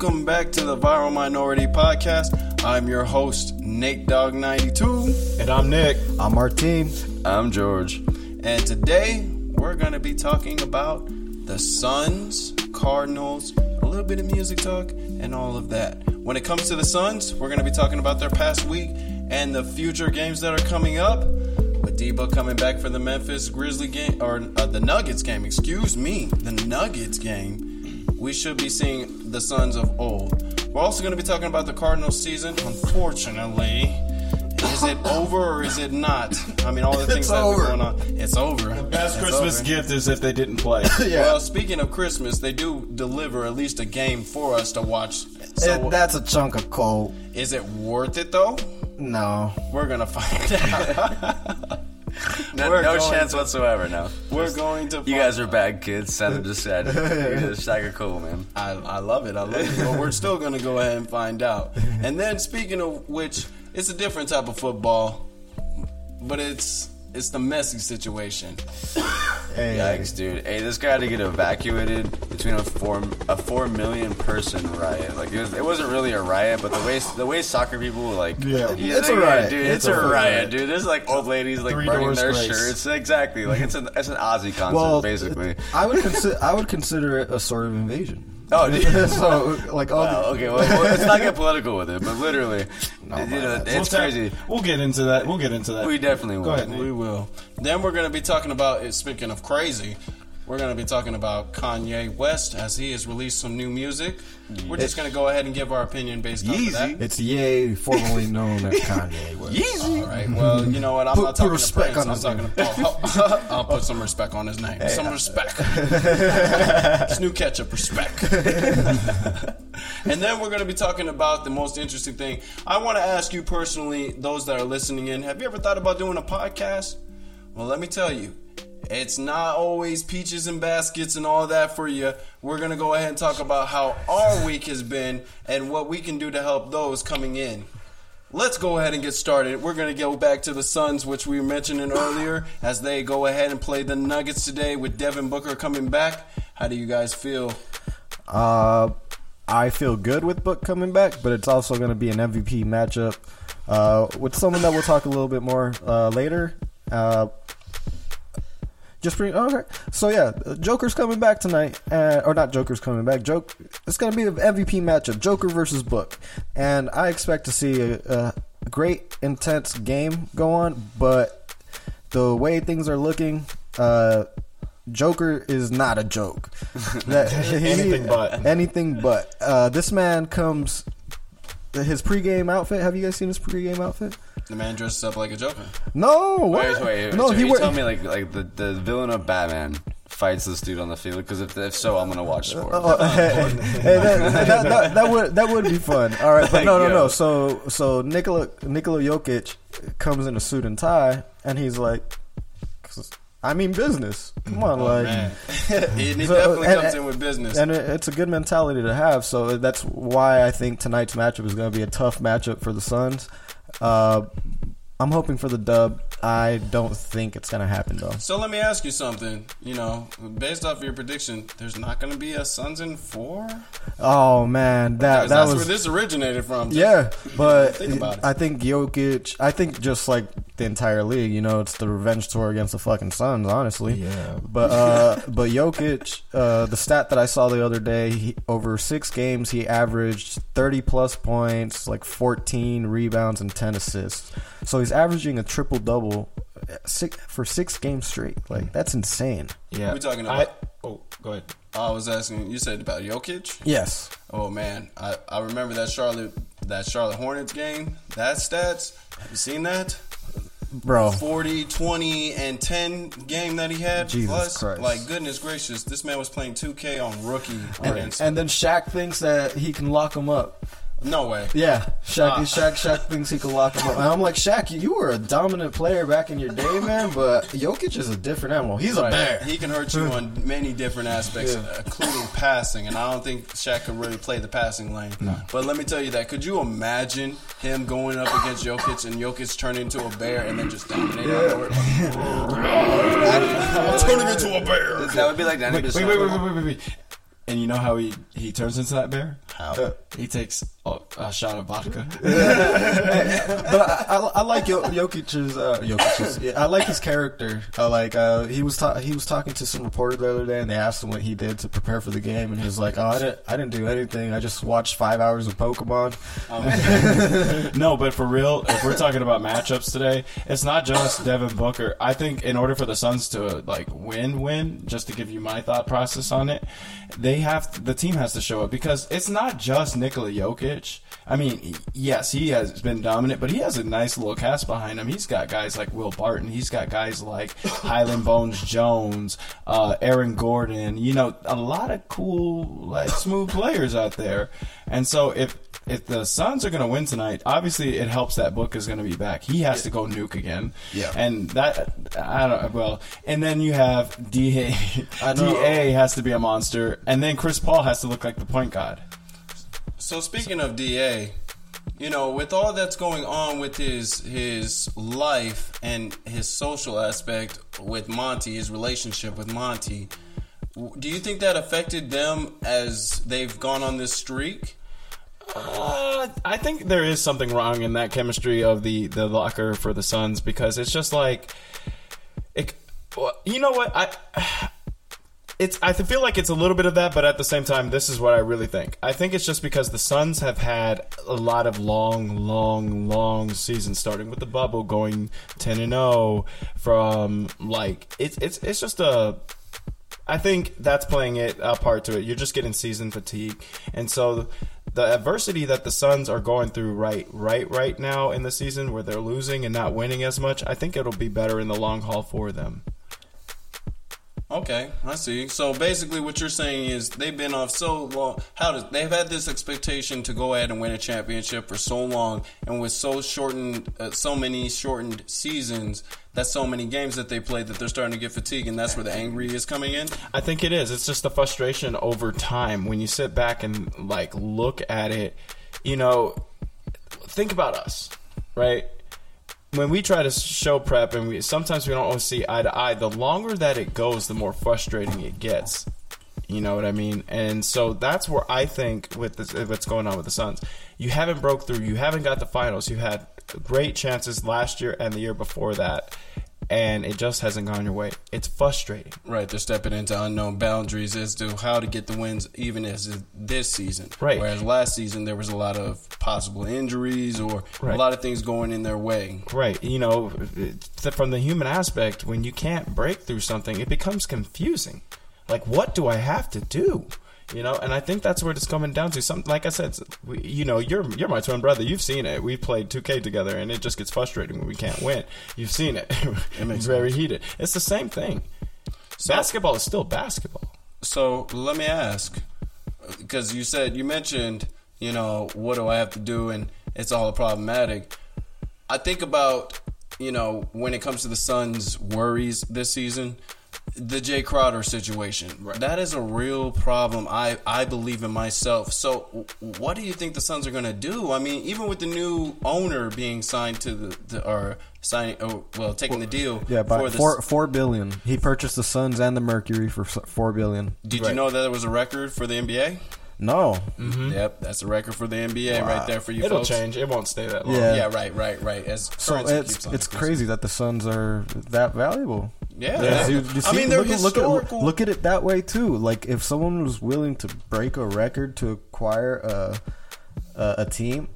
Welcome back to the Viral Minority Podcast. I'm your host, Nate Dog 92 And I'm Nick. I'm Martine. I'm George. and today we're going to be talking about the Suns, Cardinals, a little bit of music talk, and all of that. When it comes to the Suns, we're going to be talking about their past week and the future games that are coming up. With Debo coming back for the Memphis Grizzly game, or uh, the Nuggets game, excuse me, the Nuggets game, we should be seeing the Suns of old. We're also going to be talking about the Cardinals season. Unfortunately, is it over or is it not? I mean, all the things It's that have over. going on. It's over. The best It's Christmas over. gift is if they didn't play. yeah. Well, speaking of Christmas, they do deliver at least a game for us to watch. So, It- that's a chunk of coal. is it worth it though? No. We're gonna find out. No, no going chance to- whatsoever. No, We're going to. you guys are bad kids. Send them to sad. You're cool, man. I, I love it. I love it. But we're still gonna go ahead and find out. And then, speaking of which, it's a different type of football, but it's it's the messy situation. Hey, Yikes, dude. Hey, this guy had to get evacuated between a four a four million person riot. Like it, was, it wasn't really a riot, but the way the way soccer people were like, Yeah. It's they- a riot. dude. It's It's, a riot, riot. dude. There's like old ladies like Three burning their grace. shirts. Exactly. Like it's an it's an Aussie concert, well, basically. I would consider I would consider it a sort of invasion. Oh, so like all Wow, the, okay, well, well, let's not get political with it, but literally, you know, it's We'll ta- crazy. We'll get into that. We'll get into that. We definitely will. Go ahead, We will. Then we're going to be talking about, speaking of crazy, we're going to be talking about Kanye West as he has released some new music. We're just going to go ahead and give our opinion based on that. it's Ye, formerly known as Kanye West. All right. Well, you know what? I'm Put- not put talking respect to on I'm his talking to. Oh, I'll put some respect on his name. some respect. it's new ketchup respect. and then we're going to be talking about the most interesting thing. I want to ask you personally, those that are listening in, have you ever thought about doing a podcast? Well, let me tell you. It's not always peaches and baskets and all that for you. We're going to go ahead and talk about how our week has been and what we can do to help those coming in. Let's go ahead and get started. We're going to go back to the Suns, which we were mentioning earlier, as they go ahead and play the Nuggets today with Devin Booker coming back. How do you guys feel? Uh, I feel good with Book coming back, but it's also going to be an MVP matchup uh, with someone that we'll talk a little bit more uh, later. Uh, just pretty okay. So yeah, Joker's coming back tonight, uh, or not? Joker's coming back. Joke. It's going to be an MVP matchup: Joker versus Book, and I expect to see a, a great, intense game go on. But the way things are looking, uh, Joker is not a joke. That- Anything but. anything but. Uh, this man comes. His pregame outfit. Have you guys seen his pregame outfit? The man dresses up like a Joker. No. Wait, What? wait, wait. no. so he you tell me like like the, the villain of Batman fights this dude on the field? Because if, if so, I'm gonna watch sport. Oh, oh hey, hey, that, that, that, that would that would be fun. All right, but no, no, no. So so Nikola Nikola Jokic comes in a suit and tie, and he's like, "'Cause I mean business. Come on, oh, like." Man. he he So, definitely and- comes in with business. And it, it's a good mentality to have. So that's why I think tonight's matchup is going to be a tough matchup for the Suns. Uh, I'm hoping for the dub. I don't think it's going to happen though. So let me ask you something. You know, based off your prediction, there's not going to be a Suns in four. Oh man, that Because that that's was where this originated from. Just- Yeah, but Think about it. I think Jokic. I think just like the entire league, you know, it's the revenge tour against the fucking Suns. Honestly, Yeah. But uh, but Jokic, uh, the stat that I saw the other day, he, over six games, he averaged thirty plus points, like fourteen rebounds and ten assists. So he's averaging a triple double six, for six games straight. Like that's insane. Yeah. We talking I- about- oh, go ahead. I was asking. You said about Jokic. Yes. Oh man, I, I remember that Charlotte that Charlotte Hornets game. That stats. Have you seen that? Bro, 40, 20, and 10 game that he had. Jesus Plus, Christ. like goodness gracious, this man was playing 2K on rookie. against- and then Shaq thinks that he can lock him up. No way. Yeah, Shaq, Ah. Shaq, Shaq thinks he can lock him up. And I'm like, Shaq, you were a dominant player back in your day, man, but Jokic is a different animal. He's a bear. He can hurt you on many different aspects, including passing. And I don't think Shaq could really play the passing lane. But let me tell you that. Could you imagine him going up against Jokic and Jokic turning into a bear and then just dominating the court? I'm turning into a bear. That would be like ninety Wait, percent. wait, wait, wait, wait, wait, wait. And you know how he, he turns into that bear? How? He takes a, a shot of vodka. but I, I, I like Jokic's. Uh, Jokic's yeah, I like his character. I like uh, he was ta- he was talking to some reporter the other day, and they asked him what he did to prepare for the game, and he was like, "Oh, I didn't I didn't do anything. I just watched five hours of Pokemon." no, but for real, if we're talking about matchups today, it's not just Devin Booker. I think in order for the Suns to like win, win, just to give you my thought process on it, they have the team has to show up because it's not just Nikola Jokic. I mean, yes, he has been dominant, but he has a nice little cast behind him. He's got guys like Will Barton. He's got guys like Highland Bones Jones, uh, Aaron Gordon. You know, a lot of cool, like smooth players out there. And so if if the Suns are going to win tonight, obviously it helps that Book is going to be back. He has to go nuke again. Yeah. And that I don't well, and then you have Da. Da has to be a monster, and then Chris Paul has to look like the point guard. So speaking of Da, you know, with all that's going on with his his life and his social aspect with Monty, his relationship with Monty, do you think that affected them as they've gone on this streak? Uh, I think there is something wrong in that chemistry of the the locker for the Suns because it's just like, it, you know what I. It's. I feel like it's a little bit of that, but at the same time, this is what I really think. I think it's just because the Suns have had a lot of long, long, long seasons, starting with the bubble, going ten and zero. From like, it's it's it's just a I think that's playing it a part to it. You're just getting season fatigue, and so the adversity that the Suns are going through right, right, right now in the season, where they're losing and not winning as much, I think it'll be better in the long haul for them. Okay, I see. So basically, what you're saying is they've been off so long. How does they've had this expectation to go ahead and win a championship for so long, and with so shortened, uh, so many shortened seasons, that's so many games that they played that they're starting to get fatigued, and that's where the angry is coming in. I think it is. It's just the frustration over time when you sit back and like look at it. You know, think about us, right? When we try to show prep, and we sometimes we don't always see eye to eye. The longer that it goes, the more frustrating it gets. You know what I mean? And so that's where I think with this, uh, what's going on with the Suns, you haven't broke through. You haven't got the finals. You had great chances last year and the year before that, and it just hasn't gone your way. It's frustrating. Right, they're stepping into unknown boundaries as to how to get the wins, even as this season. Right. Whereas last season there was a lot of possible injuries or a lot of things going in their way. Right. You know, from the human aspect, when you can't break through something, it becomes confusing. Like, what do I have to do? You know, and I think that's where it's coming down to. Some, like I said, we, you know, you're you're my twin brother. You've seen it. We've played 2K together, and it just gets frustrating when we can't win. You've seen it. it's very heated. It's the same thing. so, basketball is still basketball. So let me ask, because you said you mentioned, you know, what do I have to do, and it's all problematic. I think about, you know, when it comes to the Suns' worries this season, the Jae Crowder situation. That is a real problem. I I believe in myself. So, what do you think the Suns are going to do? I mean, even with the new owner being signed to the, the or signing, oh, well, taking the deal. Yeah, for by the four four billion. He purchased the Suns and the Mercury for four billion. Did you know that it was a record for the NBA? No, mm-hmm. Yep, that's a record for the NBA right there for you It'll folks. change. It won't stay that long. Yeah. Yeah, right, right, right. As so it's keeps on it's crazy that the Suns are that valuable. Yeah, Yeah, you- you I mean they're look, at- look at look at it that way too. Like if someone was willing to break a record to acquire a a, a team,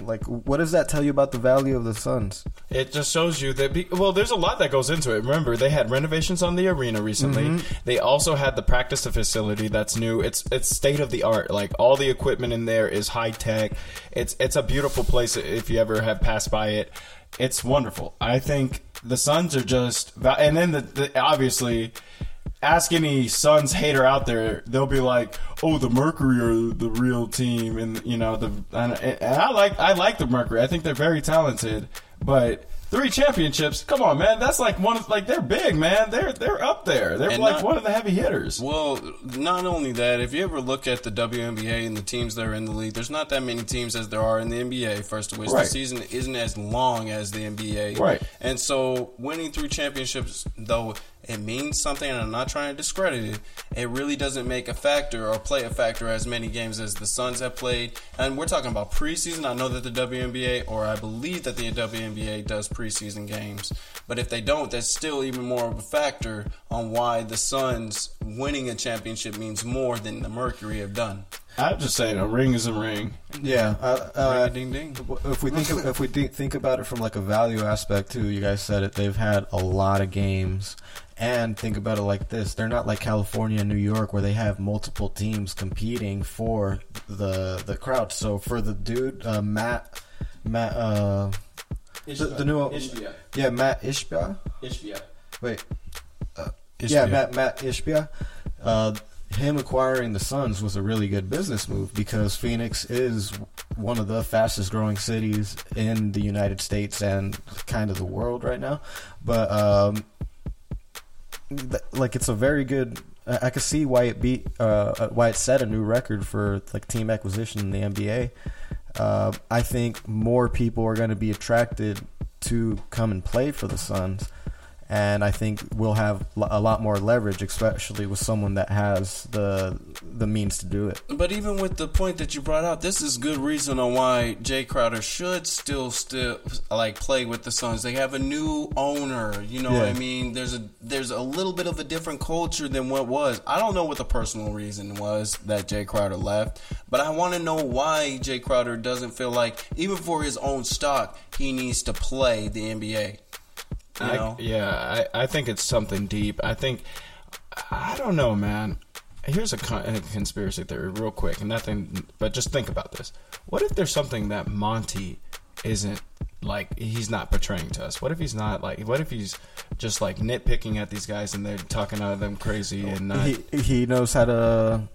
like what does that tell you about the value of the Suns? It just shows you that. Be, well, there's a lot that goes into it. Remember, they had renovations on the arena recently. Mm-hmm. They also had the practice facility that's new. It's it's state of the art. Like all the equipment in there is high tech. It's it's a beautiful place. If you ever have passed by it, it's wonderful. I think the Suns are just. And then the, the obviously. Ask any Suns hater out there, they'll be like, "Oh, the Mercury are the real team," and you know the. And, and I like I like the Mercury. I think they're very talented, but three championships. Come on, man. That's like one of like they're big, man. They're they're up there. They're And like not- one of the heavy hitters. Well, not only that, if you ever look at the WNBA and the teams that are in the league, there's not that many teams as there are in the NBA. First of which, Right. the season isn't as long as the NBA. Right. And so, winning three championships, though, it means something, and I'm not trying to discredit it. It really doesn't make a factor or play a factor as many games as the Suns have played. And we're talking about preseason. I know that the WNBA, or I believe that the WNBA does preseason games, but if they don't, that's still even more of a factor on why the Suns winning a championship means more than the Mercury have done. I'm just saying, a ring is a ring. Yeah, uh, uh, ding ding. if we think of, if we think think about it from like a value aspect too, you guys said it. They've had a lot of games, and think about it like this: they're not like California and New York where they have multiple teams competing for the the crowd. So for the dude uh, Mat Mat uh, the, the new Ishbia. yeah Mat Ishbia Ishbia. wait yeah Mat Mat Ishbia. Uh, him acquiring the Suns was a really good business move because Phoenix is one of the fastest growing cities in the United States and kind of the world right now. But um, th- like it's a very good. I I could see why it beat uh, why it set a new record for like team acquisition in the NBA. Uh, I think more people are going to be attracted to come and play for the Suns and I think we'll have a lot more leverage, especially with someone that has the the means to do it. But even with the point that you brought out, this is good reason on why Jae Crowder should still still like play with the Suns. They have a new owner, you know what I mean? There's a there's a little bit of a different culture than what was. I don't know what the personal reason was that Jae Crowder left, but I want to know why Jae Crowder doesn't feel like even for his own stock, he needs to play the NBA. You I, yeah, I, I think it's something deep. I think I don't know, man. Here's a, con- a conspiracy theory, real quick, and nothing. But just think about this. What if there's something that Monty isn't like? He's not portraying to us. What if he's not like? What if he's just like nitpicking at these guys and they're talking out of them crazy oh, and not? He he knows how to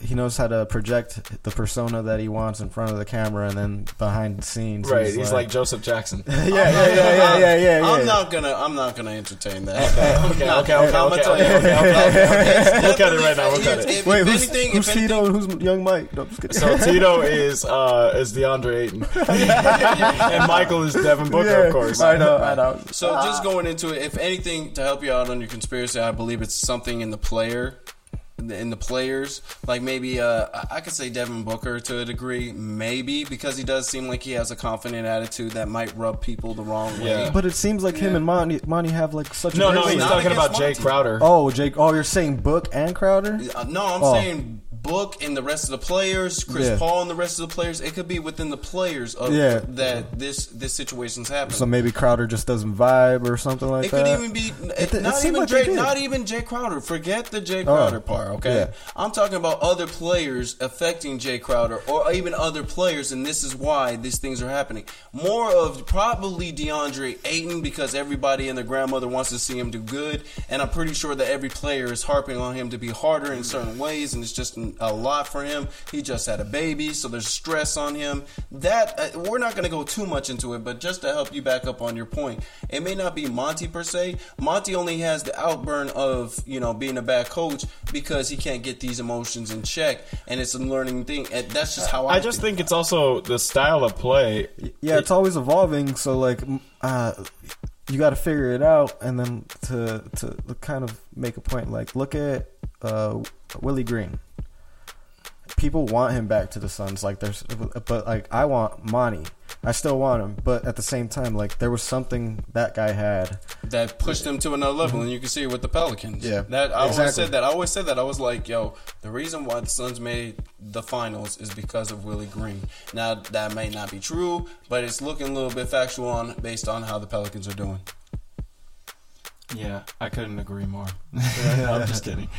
he knows how to project the persona that he wants in front of the camera, and then behind the scenes, right, he's like Joseph Jackson. yeah, yeah, yeah, yeah, yeah, yeah, yeah. I'm not gonna. I'm not gonna entertain that. okay, okay, okay, I'm gonna okay, okay, okay, okay, okay. It's Look at it right now, look at if- it. if- Wait, if who's, anything, who's if anything- Tito who's Young Mike? No, I'm just kidding. So Tito is uh, is DeAndre Ayton, and Michael is Devin Booker, yeah, of course. I know, I know. So just going into it, if anything to help you out on your conspiracy, I believe it's something in the player, in the players. Like maybe uh, I could say Devin Booker to a degree, maybe because he does seem like he has a confident attitude that might rub people the wrong way. Yeah. But it seems like him and Monty, Monty have like such. No, a no, he's talking against about Jae Crowder. Oh, Jake. Oh, you're saying Book and Crowder? Uh, no, I'm Oh. saying Book and the rest of the players, Chris Yeah. Paul and the rest of the players. It could be within the players of Yeah. that this this situation's happening. So maybe Crowder just doesn't vibe or something like that. It that. could even be It- not seemed even like they Jay, did. not even Jae Crowder. Forget the Jae Crowder oh. part. Okay, yeah. I'm talking about other players affecting Jae Crowder, or even other players, and this is why these things are happening. More of probably DeAndre Ayton because everybody and their grandmother wants to see him do good, and I'm pretty sure that every player is harping on him to be harder in certain ways, and it's just a lot for him. He just had a baby, so there's stress on him. That uh, we're not going to go too much into it, but just to help you back up on your point, it may not be Monty per se. Monty only has the outburn of you know being a bad coach because he can't get these emotions in check, and it's a learning thing. And that's just how I. I just think it's also the style of play. Yeah, it's always evolving. So like, uh, you got to figure it out, and then to to kind of make a point. Like, look at uh, Willie Green. People want him back to the Suns. Like, there's, but like, I want Monty. I still want him, but at the same time, like, there was something that guy had. that pushed him to another level, and you can see it with the Pelicans. Yeah, that I always said that. I always said that. I was like, yo, the reason why the Suns made the finals is because of Willie Green. Now that may not be true, but it's looking a little bit factual on based on how the Pelicans are doing. Yeah, I couldn't agree more. I'm just kidding.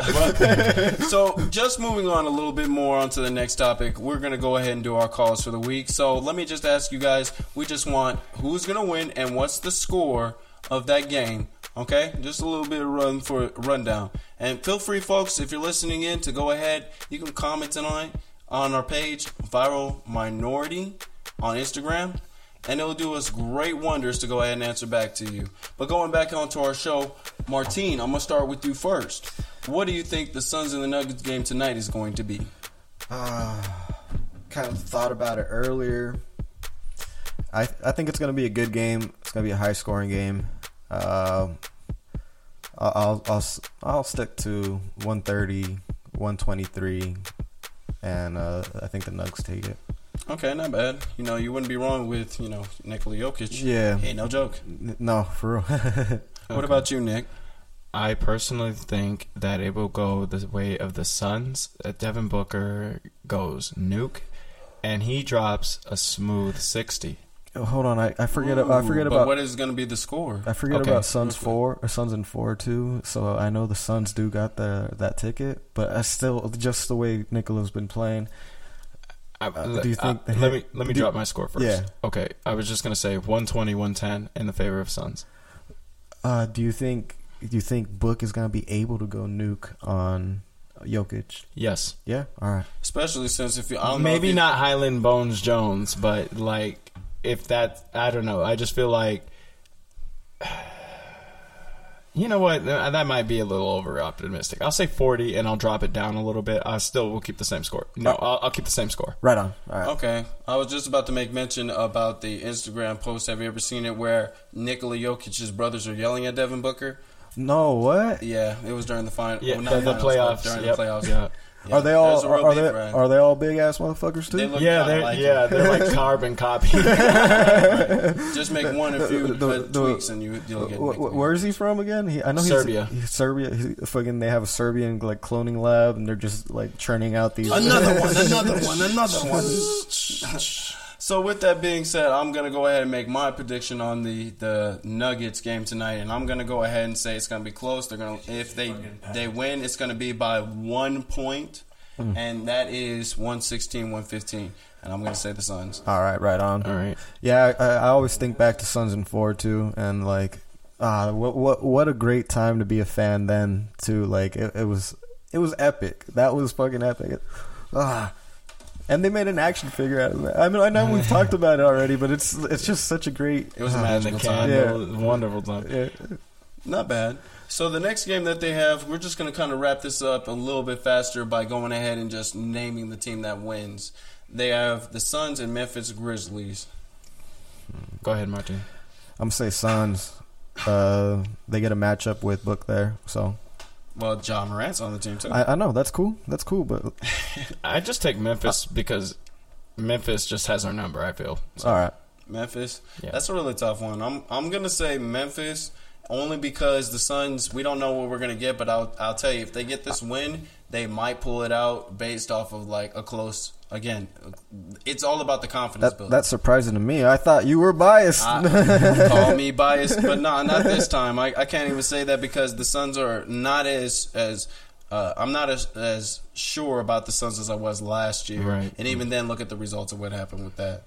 so just moving on a little bit more onto the next topic we're going to go ahead and do our calls for the week so let me just ask you guys we just want who's going to win and what's the score of that game okay just a little bit of run for rundown and feel free folks if you're listening in to go ahead you can comment on it on our page viral minority on instagram and it'll do us great wonders to go ahead and answer back to you. But going back onto our show, Martine, I'm gonna start with you first. What do you think the Suns and the Nuggets game tonight is going to be? kind of thought about it earlier. I I think it's going to be a good game. It's going to be a high scoring game. Um, I'll, I'll I'll stick to 130, 123, and uh, I think the Nuggets take it. Okay, not bad. You know, you wouldn't be wrong with you know Nikola Jokic. Yeah. Hey, no joke. No, for real. What Okay. about you, Nick? I personally think that it will go the way of the Suns. Uh, Devin Booker goes nuke, and he drops a smooth sixty. Oh, Hold on, I, I forget I forget But about what is going to be the score? I forget Okay. about Suns Okay. four or Suns and four too. So I know the Suns do got the that ticket, but I still just the way Nikola's been playing. I, Uh, do you think uh, the let me let me do- drop my score first. Yeah. Okay. I was just gonna say 120, 110 in the favor of Suns. Uh, do you think do you think Book is gonna be able to go nuke on Jokic? Yes. Yeah, all right. Especially since if you, I don't know Maybe if not Highland Bones Jones, but like if that, I don't know. I just feel like, you know what? That that might be a little over optimistic. I'll say forty, and I'll drop it down a little bit. I still will keep the same score. No, I'll, I'll keep the same score. Right on. All right. Okay, I was just about to make mention about the Instagram post. Have you ever seen it where Nikola Jokic's brothers are yelling at Devin Booker? No, what? Yeah, it was during the final. Yeah, well, not the, the finals, playoffs. During Yep. the playoffs. Yeah. Yeah, are they all there's a real are, are beef, they right? are they all big ass motherfuckers too? They Yeah, they're like yeah, it. they're like carbon copy. Just make one a few The- the- tweaks and you, you'll get. Wh- wh- where is he from again? He, I know he's Serbia. He's Serbia. He's, fucking, they have a Serbian like cloning lab, and they're just like churning out these. Another one, another one, another one. So with that being said, I'm gonna go ahead and make my prediction on the the Nuggets game tonight, and I'm gonna go ahead and say it's gonna be close. They're gonna if they they win, it's gonna be by one point, and that is 116, 115, and I'm gonna say the Suns. All right, right on. All right. Yeah, I, I always think back to Suns and Four too, and like, ah, what what what a great time to be a fan then too. Like, it, it was it was epic. That was fucking epic. Ah, and they made an action figure out of that. I mean, I know we've talked about it already, but it's it's just such a great. It was a And the magical time. candle, wonderful time. yeah. Not bad. So the next game that they have, we're just going to kind of wrap this up a little bit faster by going ahead and just naming the team that wins. They have the Suns and Memphis Grizzlies. Go ahead, Martin. I'm gonna say Suns. Uh, they get a matchup with Book there, so Well, Ja Morant's on the team too. I, I know that's cool. That's cool, but I just take Memphis uh, because Memphis just has our number. I feel. all right. Memphis. Yeah. That's a really tough one. I'm I'm gonna say Memphis only because the Suns. We don't know what we're gonna get, but I'll I'll tell you if they get this win, they might pull it out based off of like a close. Again, it's all about the confidence That, building. that's surprising to me. I thought you were biased. I, call me biased, but nah, not this time. I, I can't even say that because the Suns are not as as uh, I'm not as as sure about the Suns as I was last year. Right. And even then, look at the results of what happened with that.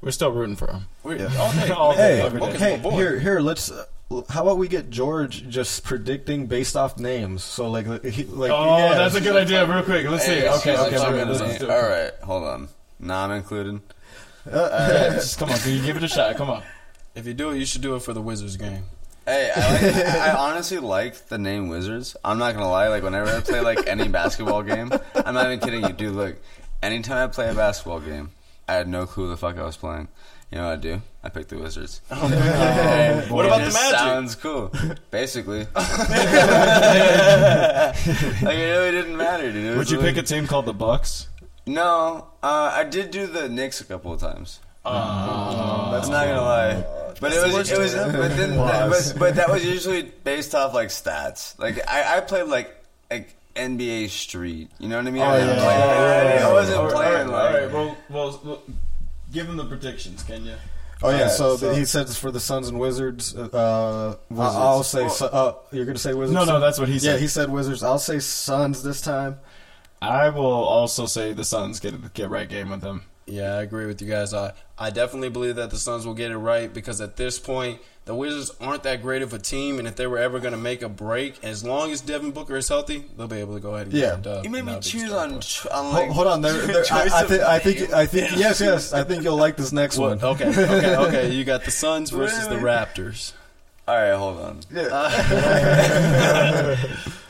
We're still rooting for them. We're, all day, All day, hey, every day. Book hey, here, here. Let's. Uh, how about we get George just predicting based off names? So like, he, like. Oh, yeah. that's a good idea. Real quick, let's see. Hey, Okay, excuse okay, me, my minutes. Let's do it. All right, hold on. Nah, I'm included. Uh, yeah, just come on, can you give it a shot? Come on. If you do it, you should do it for the Wizards game. Hey, I, like, I honestly like the name Wizards. I'm not gonna lie. Like whenever I play like any basketball game, I'm not even kidding you, dude. Look, anytime I play a basketball game, I had no clue the fuck I was playing. You know what I do? I pick the Wizards. what about the Magic? Sounds cool. Basically, like it really didn't matter, dude. Would you pick a team called the Bucks? No, uh, I did do the Knicks a couple of times. That's not gonna lie. But it was, it was, but, then, but, but that was usually based off like stats. Like I, I played like like NBA Street. You know what I mean? I, didn't yeah. play- Oh, yeah. I wasn't All right, playing all right, like. well, well, well, give them the predictions, can you? Oh yeah. Alright, So, so- he says for the Suns and Wizards. Uh, I'll say. Su- uh, you're gonna say Wizards. No, no, that's what he said. Yeah, said. he said Wizards. I'll say Suns this time. I will also say the Suns get get right game with them. Yeah, I agree with you guys. I, I definitely believe that the Suns will get it right because at this point, the Wizards aren't that great of a team, and if they were ever going to make a break, as long as Devin Booker is healthy, they'll be able to go ahead and Yeah. get a dub. You made me choose on, start. on Hold, like. hold on, there. there I, choice I, of think, I think. I think. Yes, yes. I think you'll like this next What? one. Okay, okay, okay. You got the Suns versus the Raptors. All right, hold on.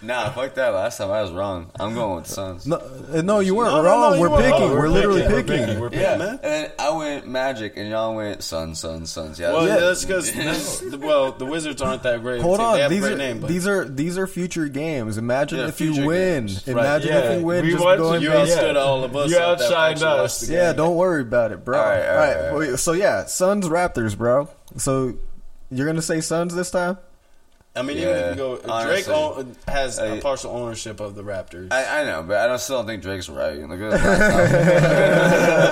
nah, fuck that. Last time I was wrong. I'm going with Suns. No, uh, no, you weren't No, no, wrong. no, you we're weren't picking. wrong. We're, We're literally picking. We're picking. picking. We're picking. Yeah, man. and I went Magic, and y'all went Suns, Suns, Suns. Yeah, Well, Yeah. that's because well, the Wizards aren't that great. Hold They on, have these great are name, but these are these are future games. Imagine Yeah, if you win. games. Right. Imagine Yeah, if you win. we just watched going you Yeah. outstood all of us. You outshined us. watched the game. Yeah, don't worry about it, bro. All right, all right, all right. wait, So yeah, Suns Raptors, bro. So you're gonna say Suns this time? I mean, Yeah, even if you go, Drake honestly. own, has a I- partial ownership of the Raptors. I, I know, but I don't still don't think Drake's right. Look at last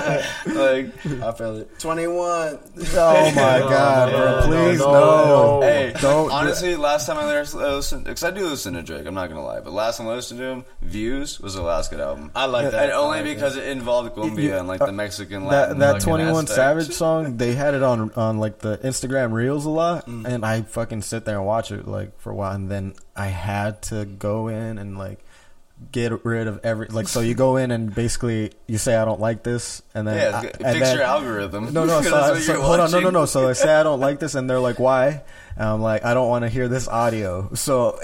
like, I feel it. Twenty-one. Oh my god, no, bro! no, Please no, no. no. hey, Don't- honestly, last time I listened, because I do listen to Drake, I'm not gonna lie, but last time I listened to him, Views was the last good album. I like that. and only like because it involved Colombia You- and like uh, the Mexican that Latin that fucking Twenty One aspect. Savage song, they had it on on like the Instagram Reels a lot, Mm. and I fucking sit there and watch it like for a while, and then I had to go in and like get rid of every like. So you go in and basically you say I don't like this, and then Yeah, I- fix then- your algorithm. No, no. So, I, so hold on. No, no, no. So I say I don't like this, and they're like, "Why?" And I'm like, "I don't want to hear this audio." So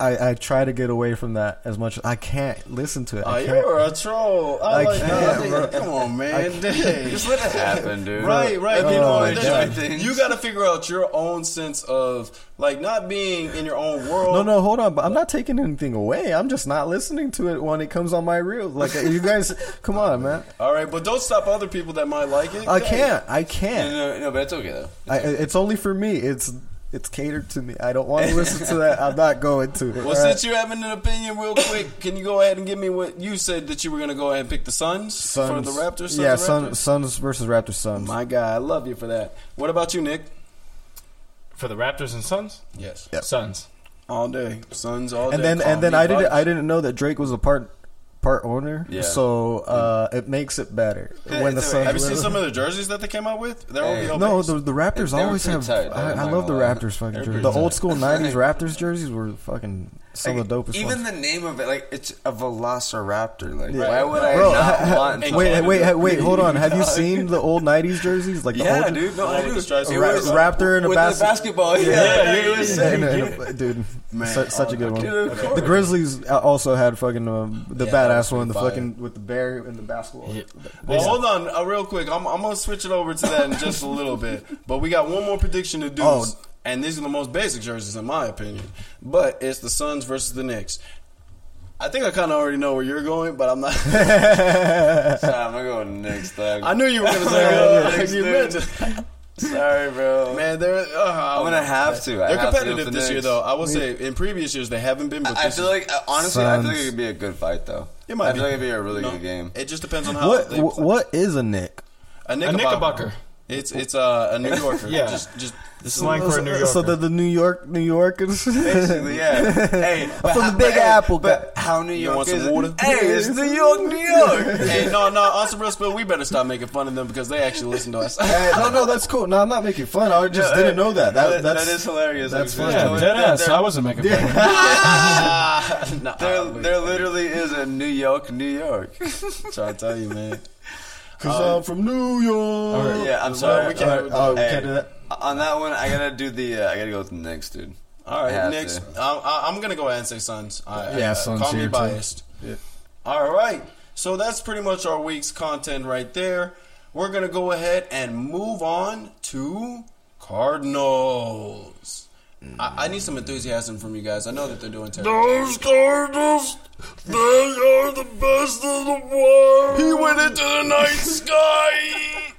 I, I try to get away from that as much. as I can't listen to it. Oh, I can't. you're a troll. I, I like can't, bro. Come on, man. Dang. Just let it happen, dude. Right, right. Like, you know, Oh, there's like- you got to figure out your own sense of like not being in your own world. No, no, hold on. But I'm not taking anything away. I'm just not listening to it when it comes on my reel. Like you guys, come on, man. All right, but don't stop other people that might like it. I can't. I can't. no, no, but it's okay though. I, it's only for me. It's it's catered to me. I don't want to listen to that. I'm not going to. It. Well, All since right. you're having an opinion, real quick, can you go ahead and give me what you said that you were going to go ahead and pick the Suns, Suns, for the Raptors? Suns yeah, or Sun, Raptors? Suns versus Raptors. Suns. My guy, I love you for that. What about you, Nick? For the Raptors and Suns? Yes, Yep. Suns. all day, Suns all day. and then Call and then me I didn't I didn't know that Drake was a part part owner. Yeah. So uh, it makes it better Yeah, when the it's Suns. Have you seen some of the jerseys that they came out with? They're Hey. OVO No, the, the Raptors always have. I, I'm I not love the. Raptors fucking jerseys. The old school '90s Raptors jerseys were fucking some of the dopest Even ones. the name of it, like it's a Velociraptor. Like, Yeah. why would I Bro, not ha- want? Hey, to wait, wait, wait, wait, hold on. Have you seen the old '90s jerseys? Like the Yeah, old, dude. No, Oh, I with do. the It Ra- was Raptor in a bas- the basketball. Yeah, Yeah, yeah, yeah, yeah. And- and- and- dude, Man, such, such a good one. Dude. The Grizzlies also had fucking um, the Yeah, badass one, the pretty fire. fucking with the bear and the basketball. Yeah. Well, hold on, uh, real quick. I'm, I'm gonna switch it over to that in just a little bit. But we got one more prediction to do, Oh. And these are the most basic jerseys in my opinion. But it's the Suns versus the Knicks. I think I kind of already know where you're going, but I'm not. Sorry, I'm gonna go next, dog. I knew you were gonna say Knicks, you mentioned. Sorry, bro. Man, they're. Uh, I'm gonna have to. They're have competitive with the this year, though. I will say, in previous years they haven't been. But I this feel like uh, honestly, I feel like it could be a good fight, though. It might I be. like it'd be a really No. good game. it just depends on how What they play. what is a Nick? A A knickerbocker. knickerbocker. It's it's uh, a New Yorker. Yeah. Just just This is like for a New Yorker. So the, the New York New Yorkers. Basically, yeah. Hey, but From how- the Big but, hey, Apple, But how New York want is some it? water? Hey, it's New York, New York. hey, no, no, on some real spill, we better stop making fun of them because they actually listen to us. Hey, no, no, that's cool. No, I'm not making fun. I just didn't know that. That, that that's is hilarious. that's funny. yeah, They're- dead ass. they're- I wasn't making fun. of it. Nah, There, wait, there literally is a New York, New York. try to tell you, man. Cause uh, I'm from New York. yeah, I'm Well, sorry. we can't- Oh, we can't do that. On that one, I gotta do the. Uh, I gotta go with the Knicks, dude. All right, I right, have next, to. I, I, I'm gonna go ahead and say Suns. I, Yeah, I, Suns Call me here, too. biased. Yeah. All right, so that's pretty much our week's content right there. We're gonna go ahead and move on to Cardinals. I, I need some enthusiasm from you guys. I know that they're doing terrible. Those Cardinals, they are the best in the world. He went into the night sky.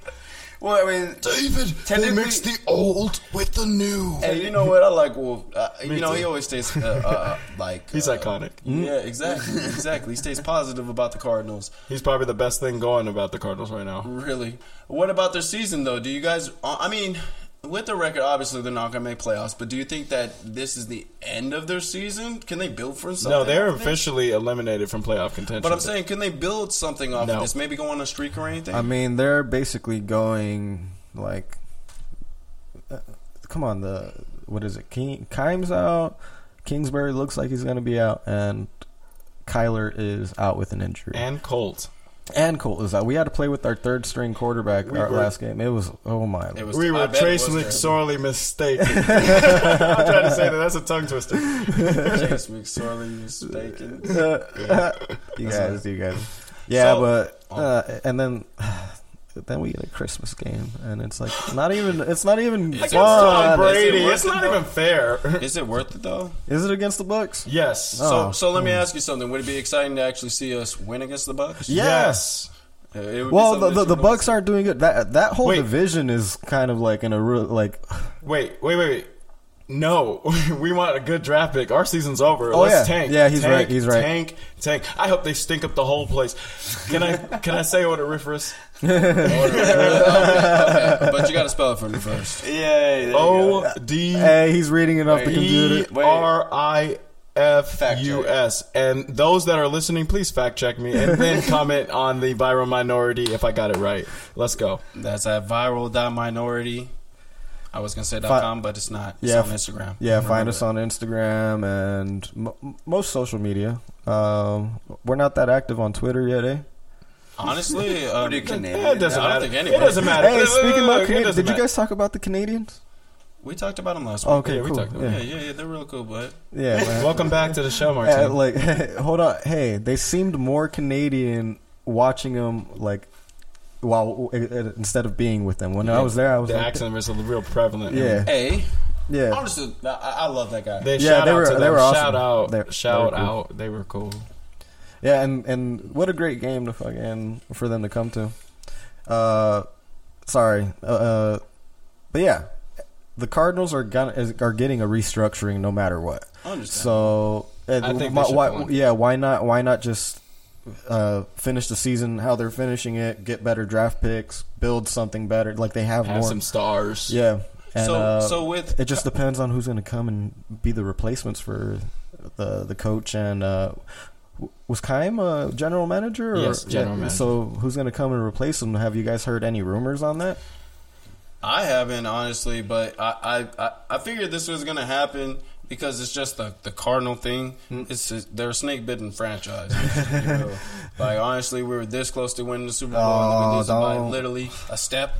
Well, I mean, David, Technically- the old with the new. Hey, you know what? I like Wolf. Uh, you know, too. he always stays uh, uh, uh, like He's uh, iconic. Yeah, exactly, exactly. He stays positive about the Cardinals. He's probably the best thing going about the Cardinals right now. Really. What about their season, though? Do you guys? uh, I mean, with the record, obviously they're not going to make playoffs. But do you think that this is the end of their season? Can they build for something? No, they're off of this? officially eliminated from playoff contention. But I'm saying, can they build something off No. of this? Maybe go on a streak or anything. I mean, they're basically going like, uh, come on, the what is it? King, Keim's out. Kingsbury looks like he's going to be out, and Kyler is out with an injury. and Colt. And Colt is out. We had to play with our third string quarterback We our were- last game. It was oh my. It was, We were bet it Trace was Mc terrible. sorely mistaken. I'm trying to say that. That's a tongue twister. Trace McSorley mistaken. you guys, you guys. Yeah, So- but uh, and then then we get a Christmas game, and it's like not even. It's not even It's fun. Tom Brady. It It's not even fair. Is it worth it though? Is it against the Bucs? Yes. Oh, so, Oh. so let me hmm. ask you something. Would it be exciting to actually see us win against the Bucs? Yeah. Yes. It would be Well, the, the, the Bucs aren't doing good. That that whole Wait. division is kind of like in a real like. Wait, wait, wait, wait. No, we want a good draft pick. Our season's over. Oh, Let's yeah. tank. Yeah, he's Tank, right, he's right. Tank, tank. I hope they stink up the whole place. Can I can I say what a? Okay, but you got to spell it for me first. Yeah, there you O go. D Hey, he's reading it off the E computer. R I F Fact U check. S. And those that are listening, please fact check me and then comment on the viral minority if I got it right. Let's go. That's at viral.minority. I was gonna say Fi- .com, but it's not. It's Yeah, on Instagram. Yeah, find Remember us that. on Instagram and m- most social media. Um, we're not that active on Twitter yet, eh? Honestly, What um, you, Canadian? It doesn't I don't matter. think It doesn't matter. Hey, Look, speaking about Canadians, doesn't did you guys talk about the Canadians? we talked about them last week. Okay, Yeah, we cool. talked about yeah. Yeah, yeah, yeah. They're real cool, but Yeah, man. Welcome back to the show, Uh, Martin. like, hold on. Hey, they seemed more Canadian watching them, like, while uh, uh, instead of being with them. When I was there, I was the like, accent was real prevalent. yeah, hey, yeah. honestly, I, I love that guy. They Yeah, shout they out were- to they them. were awesome. Shout out. They- they shout were cool. out. They were cool. Yeah, and and what a great game to fucking for them to come to. Uh, sorry, uh, uh, but yeah, the Cardinals are gonna are getting a restructuring no matter what. So uh, I think why, why- yeah, why not? Why not just uh, finish the season how they're finishing it? Get better draft picks, build something better. Like they have, Have more. some stars. yeah, and so, uh, so with it just depends on who's going to come and be the replacements for the the coach and uh, was Keim a general manager? Or, Yes, general manager. So who's going to come and replace him? Have you guys heard any rumors on that? I haven't honestly, but I I, I, I figured this was gonna happen because it's just the the Cardinal thing. Hmm. It's just, they're a snake bitten franchise. you know. like honestly, we were this close to winning the Super Bowl, and Oh, we lose by literally a step.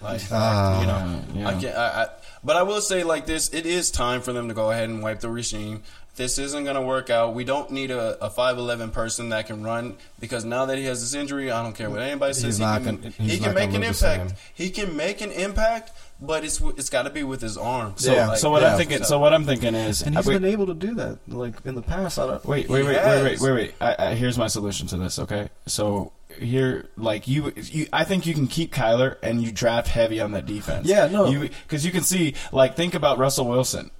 Like Ah, you know, yeah. I can't. I, I, but I will say like this: it is time for them to go ahead and wipe the regime. This isn't going to work out. We don't need a, a 5'11 person that can run because now that he has this injury, I don't care what anybody says. He's he not can, gonna- he can make an gonna look the impact. He can make an impact, but it's it's got to be with his arm. So, Yeah. so what yeah. I'm thinking. So what I'm thinking is. And I- he's wait, been able to do that, like in the past. I don't, wait, wait, He wait, wait, wait, has. wait, wait. I, I, here's my solution to this. Okay, so here, like you, you, I think you can keep Kyler and you draft heavy on that defense. Yeah, no. because you can see, like, think about Russell Wilson.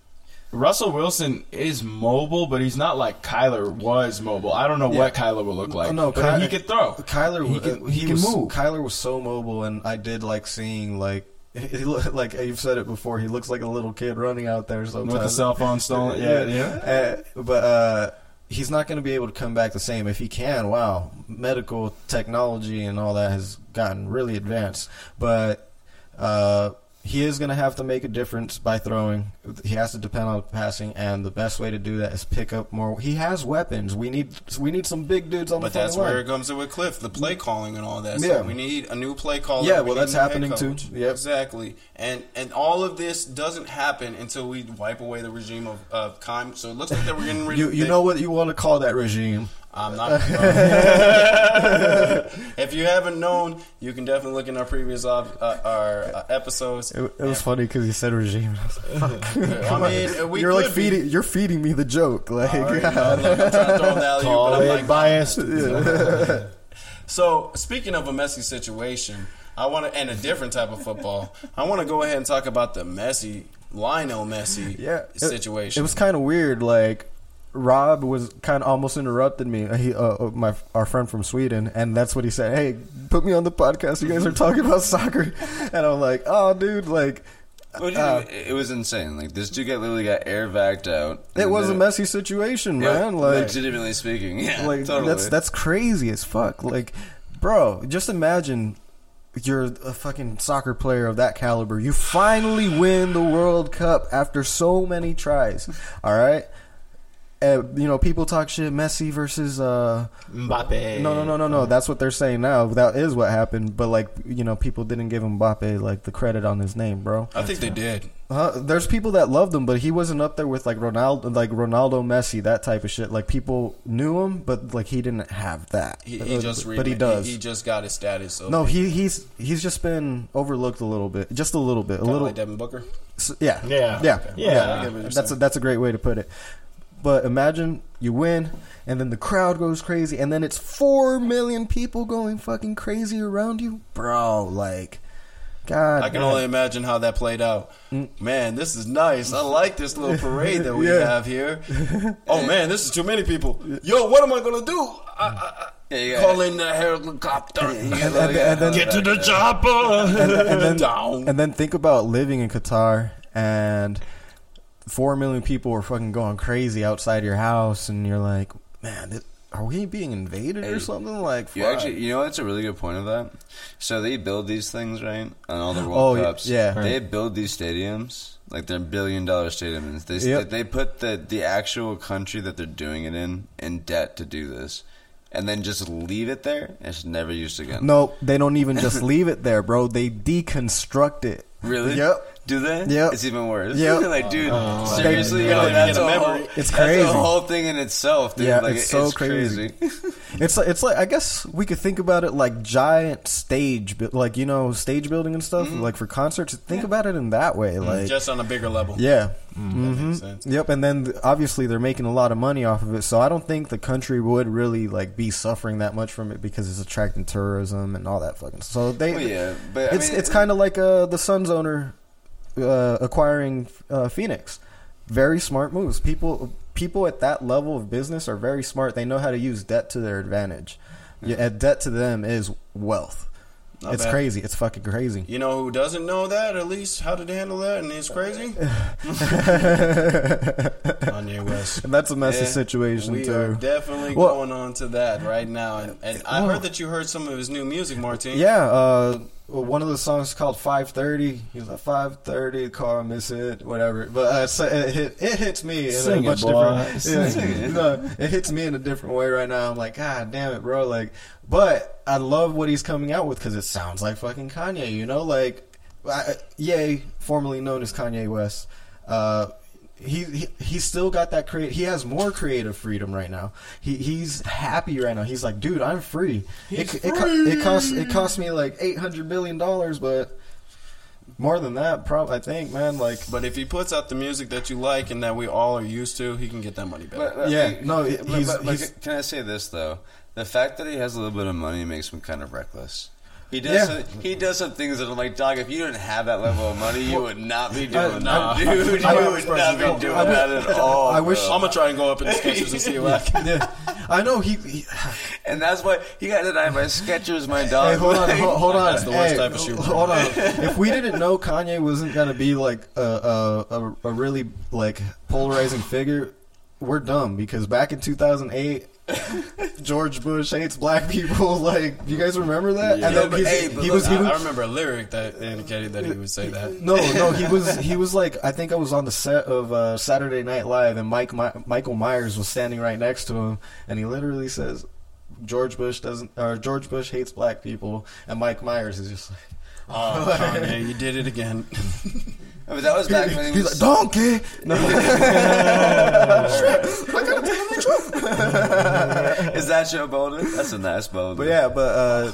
Russell Wilson is mobile, but he's not like Kyler was mobile. I don't know what Kyler will look like. No, but Ky- he could throw. Kyler, he he can, he, he can was, move. Kyler was so mobile, and I did like seeing like he look, like you've said it before. He looks like a little kid running out there sometimes with a cell phone stolen. Yeah, yeah. Uh, but uh, he's not going to be able to come back the same. If he can, wow, medical technology and all that has gotten really advanced. But uh, he is going to have to make a difference by throwing. He has to depend on passing, and the best way to do that is pick up more. He has weapons. We need we need some big dudes on But the But that's where line. it comes in with Kliff, the play calling and all that. Yeah. So we need a new play caller. Yeah, We well, that's a new head happening too. Yep. Exactly. And and all of this doesn't happen until we wipe away the regime of of Keim. So it looks like that we're getting rid You you know what you want to call that regime? I'm not. if you haven't known, you can definitely look in our previous uh, our uh, episodes. It, it was funny because you said regime. I was like, I mean, we you're like could be- feeding. You're feeding me the joke. Like, right, no, look, I'm trying to throw an alley, Call but I'm it like, biased. So, speaking of a messy situation, I want to, and a different type of football, I want to go ahead and talk about the messy Lionel Messi yeah, it- situation. It, was kind of weird. Like Rob was kind of almost interrupted me. He, uh, uh, my our friend from Sweden, and that's what he said. Hey, put me on the podcast. You guys are talking about soccer, and I'm like, oh, dude, like. What do you uh, it was insane. Like this dude got literally got air vacked out. it was a messy situation, then- man. Yeah, Like, legitimately speaking, yeah, like totally. that's that's crazy as fuck. Like, bro, just imagine you're a fucking soccer player of that caliber. You finally win the World Cup after so many tries. All right. Uh, you know, people talk shit. Messi versus uh, Mbappe. no, no, no, no, no. That's what they're saying now. That is what happened. But like, you know, people didn't give Mbappe like the credit on his name, bro. I think they did. Huh? There's people that loved him, but he wasn't up there with like Ronaldo, like Ronaldo, Messi, that type of shit. Like people knew him, but like he didn't have that. He, he Uh, just but he does. He, just got his status. Of no, he he's he's just been overlooked a little bit, just a little bit, a kinda little. like Devin Booker. S- yeah, Yeah. yeah, Okay. yeah. Yeah, I get what you're That's a, that's a great way to put it. But imagine you win, and then the crowd goes crazy, and then it's four million people going fucking crazy around you, bro. Like, God, I can damn. only imagine how that played out. Man, this is nice. I like this little parade that we Mm. Yeah. have here. Oh man, this is too many people. Yo, what am I gonna do? I, I, I, Yeah, you call in the helicopter. and, and, and then Get to the chopper. and then Down. and then think about living in Qatar and four million people are fucking going crazy outside your house, and you're like, man, th- are we being invaded or Hey, something? Like, You fuck. actually, you know, that's a really good point of that. So they build these things, right? On all the World Oh, y- Cups, yeah. They build these stadiums like they're billion dollar stadiums. They Yep. they put the the actual country that they're doing it in in debt to do this, and then just leave it there. and It's never used again. no, they don't even just leave it there, bro. They deconstruct it. really? Yep. Do they? Yeah, It's even worse. Yeah, like, dude, Oh. seriously, They- yo, they that's a a whole, memory. It's that's crazy. a whole thing in itself, dude. Yeah, like, it's so it's crazy. It's like it's like I guess we could think about it like giant stage, like you know, stage building and stuff, Mm-hmm. like for concerts. Think about it in that way, like Just on a bigger level. yeah. That hmm makes sense. Yep, and then th- obviously they're making a lot of money off of it, so I don't think the country would really like be suffering that much from it because it's attracting tourism and all that fucking. So they, Well, yeah, but I it's mean, it's kind of like uh, the Suns owner uh, acquiring uh, Phoenix. Very smart moves. People people at that level of business are very smart. They know how to use debt to their advantage. Yeah, debt to them is wealth. Not it's bad. crazy. It's fucking crazy. You know who doesn't know that? At least how to handle that, and he's crazy. Kanye West. And that's a messy Yeah, situation we too. are definitely Well- going on to that right now. And, and I heard that you heard some of his new music, Martin. Yeah, uh, one of the songs is called 530. He's like 530, car miss it, whatever. But uh, so it, hit, it hits me in Sing a it, much boy. different. Yeah, no, it hits me in a different way right now. I'm like, God damn it, bro. Like, but I love what he's coming out with because it sounds like fucking Kanye. You know, like, I, Ye, formerly known as Kanye West. Uh, he, he he's still got that create. He has more creative freedom right now. He he's happy right now. He's like, dude, I'm free. It, it, co- it costs it cost me like eight hundred billion dollars, but more than that, probably. I think, man. Like, But if he puts out the music that you like and that we all are used to, he can get that money back. But, but- Yeah, but- no, but- he's- but- but he's- can I say this though? The fact that he has a little bit of money makes him kind of reckless. He does. Yeah. Some, he does some things that I'm like, dog. If you didn't have that level of money, you would not be doing I- that, dude. I- You would not be doing I that at all. I wish- bro. I'm gonna try and go up in the Skechers and see what I can. yeah, I know he. he and that's why he got denied by Skechers, my dog. Hey, hold on, hold, hold on. That's the worst Hey, type of shoe. Hold on. If we didn't know Kanye wasn't gonna be like a a, a, a really like polarizing figure, we're dumb because back in 2008. George Bush hates black people. Like, you guys remember that? Yeah. And then but hey, he was he I, was I remember a lyric that indicated that he would say that. no, no, he was he was like I think I was on the set of uh, Saturday Night Live and Mike My, Michael Myers was standing right next to him and he literally says George Bush doesn't or George Bush hates black people and Mike Myers is just like Oh, Kanye, you did it again. But that was back when he he's was. like donkey. No. I gotta tell him the truth. Is that Joe Bolden? That's a nice Bolden. But yeah, but uh,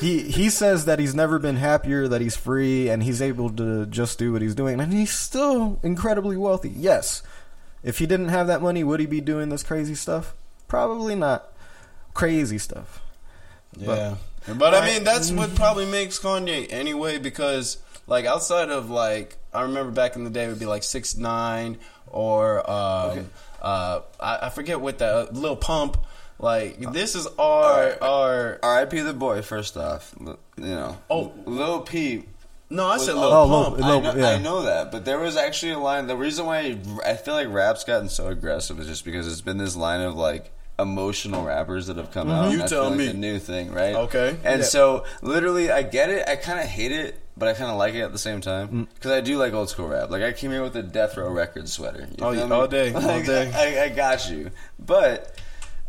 he he says that he's never been happier, that he's free, and he's able to just do what he's doing, and he's still incredibly wealthy. Yes, if he didn't have that money, would he be doing this crazy stuff? Probably not. Crazy stuff. Yeah, but I mean that's what probably makes Kanye anyway because like outside of like I remember back in the day it would be like six nine or um, Okay. uh, I, I forget what that uh, Lil Pump. Like this is our our R.I.P. the boy. First off, you know. Oh. Lil Peep. no I said was- little Oh, pump. Lil- I know, yeah. I know that, but there was actually a line. The reason why I feel like rap's gotten so aggressive is just because it's been this line of like emotional rappers that have come mm-hmm. out. You that's tell like, me. the new thing, right? Okay. And Yeah. so, literally, I get it. I kind of hate it but I kind of like it at the same time mm. because I do like old school rap. Like I came here with a Death Row Records sweater. You Oh, yeah, all day, all day. I, I got you, but.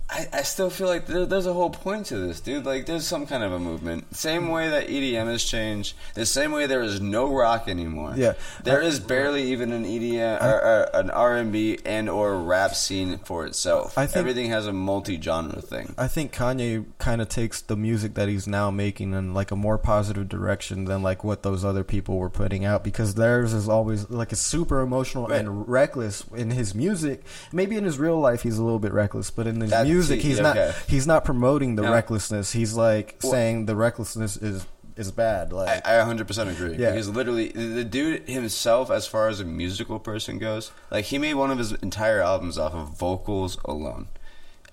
I, I still feel like there, there's a whole point to this, dude. Like, there's some kind of a movement. Same way that EDM has changed, the same way there is no rock anymore. Yeah. there is barely even an EDM or, or an R and B and or rap scene for itself. I think- everything has a multi-genre thing. I think Kanye kind of takes the music that he's now making in like a more positive direction than like what those other people were putting out because theirs is always like it's super emotional and reckless in his music. Maybe in his real life he's a little bit reckless, but in his That- music see, he's not he's not promoting the No. recklessness. He's like Well- saying the recklessness is is bad. Like I, I 100% agree. Yeah. Because literally, the dude himself, as far as a musical person goes, like he made one of his entire albums off of vocals alone.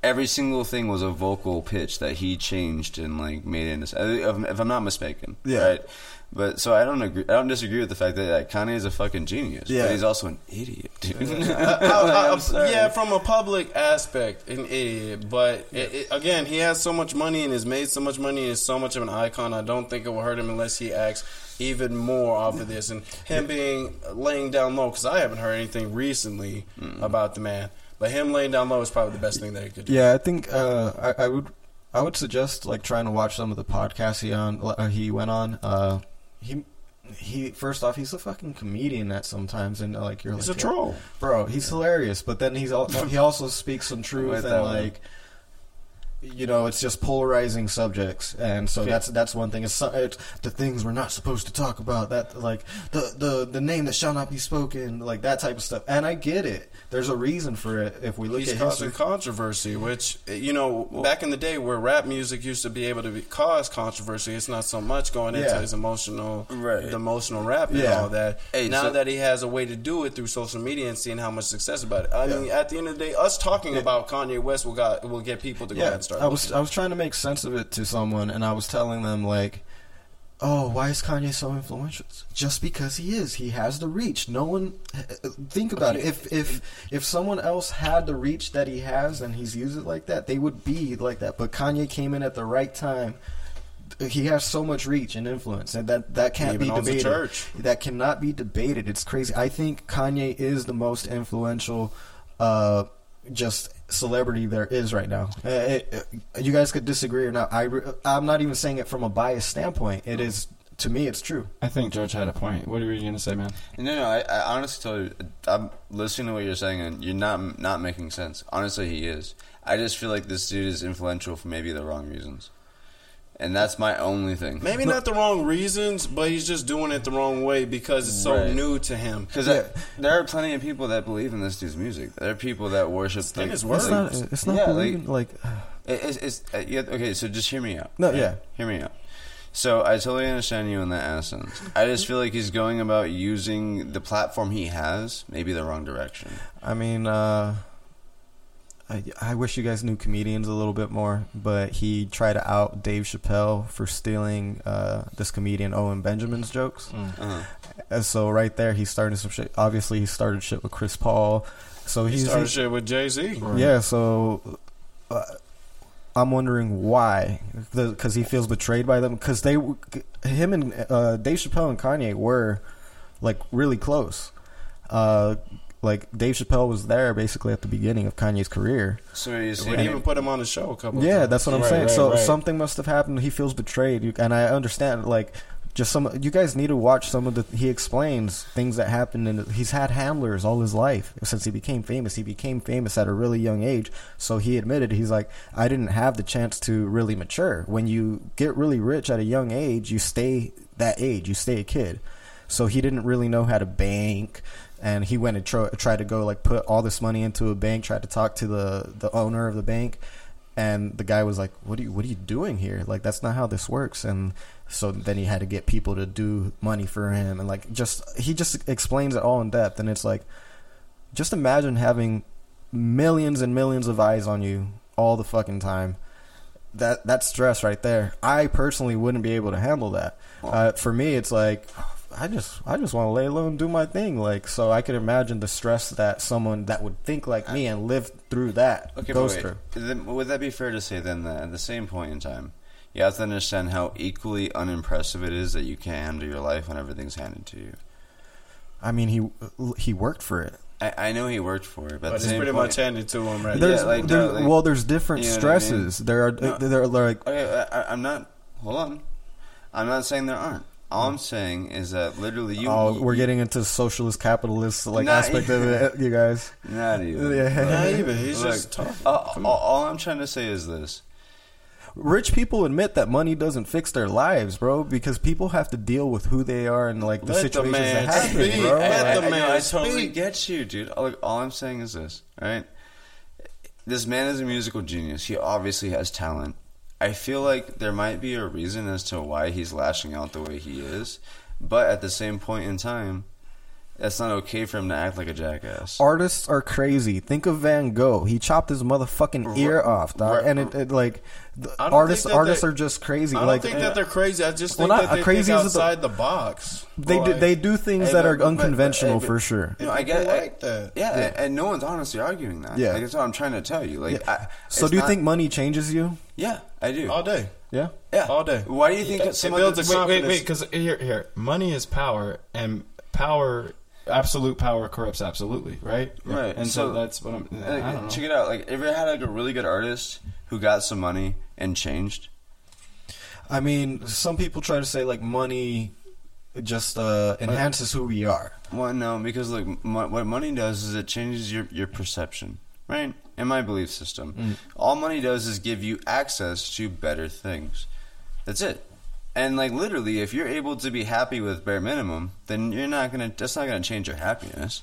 Every single thing was a vocal pitch that he changed and like made into. Uh, if if I'm not mistaken, Yeah. Right? But so I don't agree. I don't disagree with the fact that like, Kanye is a fucking genius. Yeah. But he's also an idiot, dude. I- uh, Like, I- I'm sorry. yeah, from a public aspect, an idiot. But it, it, again, he has so much money and has made so much money and is so much of an icon. I don't think it will hurt him unless he acts even more off of this. And him being laying down low, because I haven't heard anything recently about the man. But him laying down low is probably the best thing that he could do. Yeah, I think uh, I, I would I would suggest like trying to watch some of the podcasts he on uh, he went on. Uh, he he first off he's a fucking comedian at sometimes and like you're He's like a troll. bro. He's hilarious, but then he's al- he also speaks some truth and one. Like. You know, it's just polarizing subjects, and so that's that's one thing. It's, it's the things we're not supposed to talk about. That like the the the name that shall not be spoken, like that type of stuff. And I get it. There's a reason for it. If we look He's at causing history, controversy, which you know, back in the day where rap music used to be able to be, cause controversy, it's not so much going into Yeah. his emotional, Right. the emotional rap and Yeah. all that. Hey, now so- that he has a way to do it through social media and seeing how much success about it, I mean, at the end of the day, us talking about Kanye West will got will get people to go ahead and start. I was. I was trying to make sense of it to someone, and I was telling them like, "Oh, why is Kanye so influential? Just because he is. He has the reach. No one think about it. If if if someone else had the reach that he has and he's used it like that, they would be like that. But Kanye came in at the right time." He has so much reach and influence, and that that can't be debated. church. That cannot be debated. It's crazy. I think Kanye is the most influential, uh, just celebrity there is right now. Uh, it, uh, you guys could disagree or not. I I'm not even saying it from a biased standpoint. It is to me, it's true. I think George had a point. What are you going to say, man? No, no. I, I honestly tell you, I'm listening to what you're saying, and you're not not making sense. Honestly, he is. I just feel like this dude is influential for maybe the wrong reasons, and that's my only thing. Maybe not the wrong reasons, but he's just doing it the wrong way because it's so Right. new to him. Because there are plenty of people that believe in this dude's music. There are people that worship in like, his It's not. It's not Yeah, believing, like, It- It's, it's uh, yeah, okay. So just hear me out. No, right? yeah. Hear me out. So I totally understand you in that essence. I just feel like he's going about using the platform he has maybe the wrong direction. I mean, uh, I, I wish you guys knew comedians a little bit more, but he tried to out Dave Chappelle for stealing uh, this comedian Owen Benjamin's jokes. Uh-huh. And so right there, he started some shit. Obviously, he started shit with Chris Paul. So He he's, started he's shit with Jay Z. yeah. So uh, I'm wondering why, because he feels betrayed by them. Because they, him and uh, Dave Chappelle and Kanye were like really close. Uh, like Dave Chappelle was there basically at the beginning of Kanye's career. So you're We even put him on the show a couple. Yeah, times. that's what I'm Right, saying. right, so right. something must have happened. He feels betrayed, and I understand. Like, just some. You guys need to watch some of the. He explains things that happened, and he's had handlers all his life since he became famous. He became famous at a really young age, so he admitted he's like, I didn't have the chance to really mature. When you get really rich at a young age, you stay that age. You stay a kid. So he didn't really know how to bank, and he went and tro- tried to go like put all this money into a bank. Tried to talk to the the owner of the bank, and the guy was like, "What are you What are you doing here? Like that's not how this works." And so then he had to get people to do money for him, and like just he just explains it all in depth, and it's like, just imagine having millions and millions of eyes on you all the fucking time. That that's stress right there. I personally wouldn't be able to handle that. Uh, for me, it's like I just I just want to lay low and do my thing. Like so, I can imagine the stress that someone that would think like me and live through that Okay, goes through. Then, would that be fair to say then that at the same point in time, you have to understand how equally unimpressive it is that you can't handle your life when everything's handed to you. I mean, he he worked for it. I, I know he worked for it, but, But at it's pretty point, much handed to him right There's, Yeah, like, there- no, like- well, there's different you know what I mean? stresses. There are No. there are like Okay, I, I'm not. Hold on. I'm not saying there aren't. All I'm saying is that literally you. oh, we're getting into socialist capitalist like Not aspect of it, you guys. Not even. Yeah. Not even. He's look, just talking. uh, all, all I'm trying to say is this. Rich people admit that money doesn't fix their lives, bro, because people have to deal with who they are and like the Let the situations man that happen, speak. bro. Let Like, the man I, I totally speak. get you, dude. Look, all I'm saying is this, right? This man is a musical genius. He obviously has talent. I feel like there might be a reason as to why he's lashing out the way he is, but at the same point in time, that's not okay for him to act like a jackass. artists are crazy. Think of Van Gogh. He chopped his motherfucking ear off, dog. Right. And it, it like the artists artists they- are just crazy. I don't like think that eh, they're crazy. I just Well, think not that they crazy think is the- outside the, box. they do they do things Hey, that but- are but- unconventional hey, for sure. You know, I People get like that. Yeah, Yeah. and no one's honestly arguing that. Yeah. like, that's what I'm trying to tell you. Like, I, So it's do you not- think money changes you? Yeah, I do. all day, Yeah. yeah, all day. Why do you think that It some builds of a the, Wait, wait, wait, because here, here, money is power, and power, absolute power corrupts absolutely, right? Right, And so, so- that's what I'm. I Like, don't know. check it out. Like, ever had like a really good artist who got some money and changed? I mean, some people try to say like money just uh, enhances who we are. Well, no, because like mo- what money does is it changes your your perception, right? In my belief system, all money does is give you access to better things. That's it. And like literally, if you're able to be happy with bare minimum, then you're not gonna. That's not gonna change your happiness.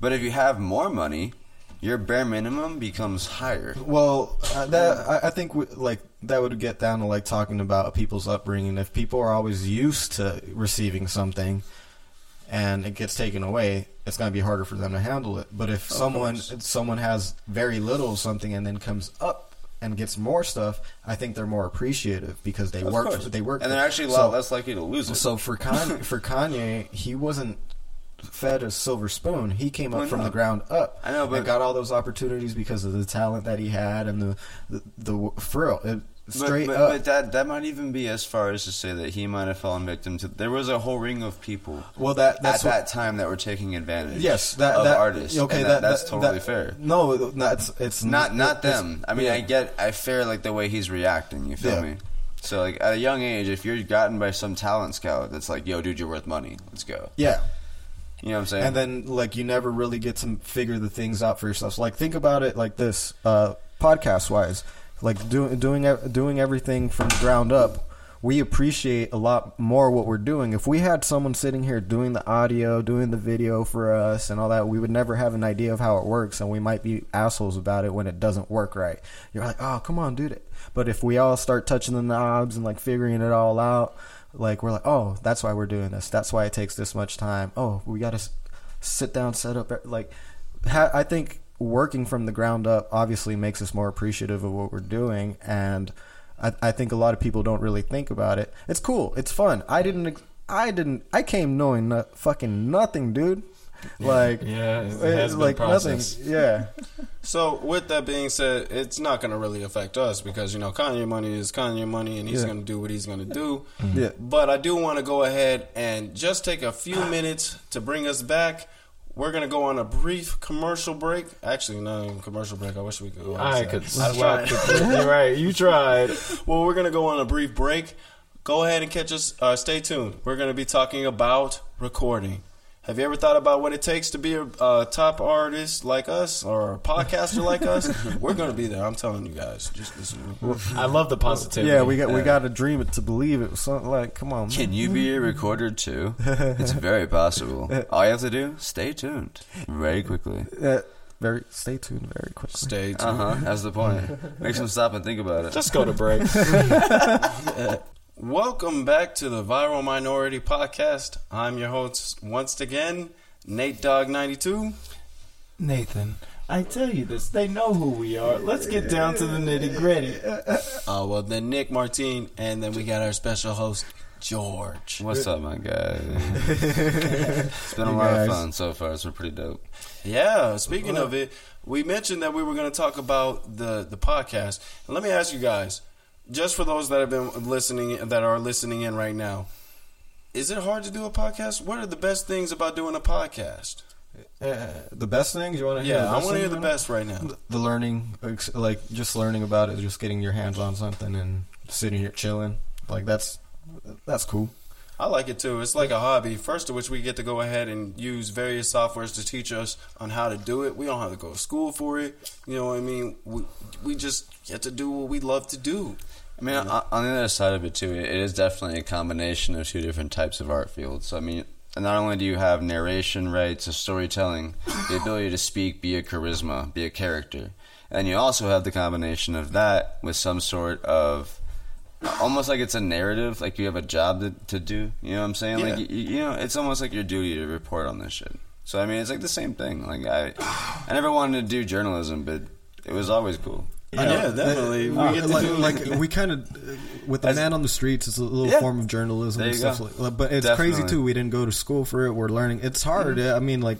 But if you have more money, your bare minimum becomes higher. Well, uh, that I, I think w- like that would get down to like talking about people's upbringing. If people are always used to receiving something, and it gets taken away, it's going to be harder for them to handle it. But if someone course. if someone has very little something and then comes up and gets more stuff, I think they're more appreciative because they Of work. course. They work, and they're actually a so- lot less likely to lose it. So for Kanye, for Kanye, he wasn't fed a silver spoon. He came up Well, from no. the ground up. I know, but- and got all those opportunities because of the talent that he had and the the, the for real, it, straight but, but, up. but that that might even be as far as to say that he might have fallen victim to. There was a whole ring of people well, that that's at what, that time that were taking advantage. yes, that of that artists. Okay, and that, that's totally that- fair. No, that's it's Not not them. I mean, I get I fair like the way he's reacting. You feel Yeah. me? So like at a young age, if you're gotten by some talent scout that's like, "Yo, dude, you're worth money. Let's go." Yeah, You know what I'm saying? and then like you never really get to figure the things out for yourself. So, like think about it like this, uh, podcast wise, like doing doing doing everything from the ground up. We appreciate a lot more what we're doing. If we had someone sitting here doing the audio, doing the video for us, and all that, we would never have an idea of how it works, and we might be assholes about it when it doesn't work right. You're like, oh, come on, dude. But if we all start touching the knobs and like figuring it all out, like we're like, oh, that's why we're doing this. That's why it takes this much time. Oh, we got to sit down, set up. Like, I think working from the ground up obviously makes us more appreciative of what we're doing, and I, I think a lot of people don't really think about it. It's cool. It's fun. I didn't. I didn't. I came knowing no, fucking nothing, dude. Like, Yeah, it it's has been like nothing. Yeah. So with that being said, it's not going to really affect us because you know Kanye money is Kanye money, and he's Yeah. going to do what he's going to do. Mm-hmm. Yeah. But I do want to go ahead and just take a few minutes to bring us back. We're going to go on a brief commercial break. Actually, not even commercial break. I wish we could go. I could I was swap. trying. the- You're right. You tried. Well, we're going to go on a brief break. Go ahead and catch us. Uh, stay tuned. We're going to be talking about recording. Have you ever thought about what it takes to be a uh, top artist like us or a podcaster like us? We're going to be there. I'm telling you guys. Just listen. I love the positivity. Yeah, we got we got to dream it to believe it. Something like, come on, man. Can you be a recorder too? It's very possible. All you have to do, stay tuned. Very quickly. Uh, very. Stay tuned. Very quickly. Stay tuned. Uh huh. That's the point. Makes them stop and think about it. Just go to break. Welcome back to the Viral Minority Podcast. I'm your host once again, Nate Dog 92. Nathan, I tell you this. They know who we are. Let's get down to the nitty gritty. Uh, well, then Nick Martin, and then we got our special host, George. What's up, my guy? it's been a lot guys. of fun so far. It's been pretty dope. Yeah, speaking of it, we mentioned that we were going to talk about the, the podcast. And let me ask you guys, just for those that have been listening, that are listening in right now, is it hard to do a podcast? What are the best things about doing a podcast? Uh, the best things you want to hear? Yeah, I want to hear the best right now. The learning, like just learning about it, just getting your hands on something and sitting here chilling. Like that's that's cool. I like it too. It's like a hobby. First of which, we get to go ahead and use various softwares to teach us on how to do it. We don't have to go to school for it. You know what I mean? We we just get to do what we love to do. I mean, on on the other side of it too, it is definitely a combination of two different types of art fields. So, I mean, not only do you have narration rights, of storytelling, the ability to speak, be a charisma, be a character, and you also have the combination of that with some sort of almost like it's a narrative, like you have a job to, to do. You know what I'm saying? Like Yeah. you, you know, it's almost like your duty to report on this shit. So I mean, it's like the same thing. Like I, I never wanted to do journalism, but it was always cool. Yeah, definitely. We Uh, get to like, do like we kind of with the As- man on the streets, it's a little Yeah. form of journalism There and stuff go. like. like- But it's Definitely. crazy too. We didn't go to school for it. We're learning. It's hard. Mm-hmm. I mean, like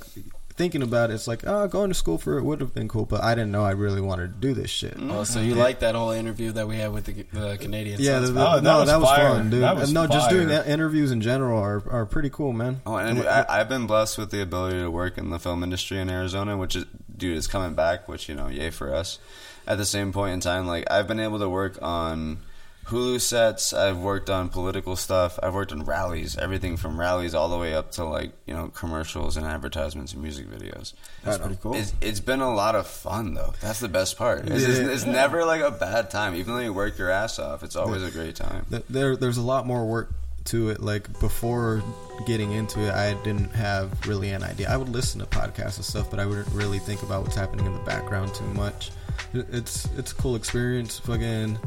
thinking about it, it's like oh, going to school for it would have been cool, but I didn't know I really wanted to do this shit. Oh, so you like that whole interview that we had with the, the Canadian? Yeah, the, the- Oh, that no, was that was fire. fun, dude. That was no, just doing interviews in general are, are pretty cool, man. Oh, and I, I've been blessed with the ability to work in the film industry in Arizona, which is, dude, is coming back, which, you know, yay for us. At the same point in time, like, I've been able to work on Hulu sets, I've worked on political stuff, I've worked on rallies, everything from rallies all the way up to, like, you know, commercials and advertisements and music videos. That's pretty cool. It's, it's been a lot of fun, though. That's the best part. It's, it's, Yeah. it's never, like, a bad time. Even though you work your ass off, it's always a great time. There, there's a lot more work to it. Like before getting into it, I didn't have really an idea. I would listen to podcasts and stuff, but I wouldn't really think about what's happening in the background too much. It- It's it's a cool experience. Fucking,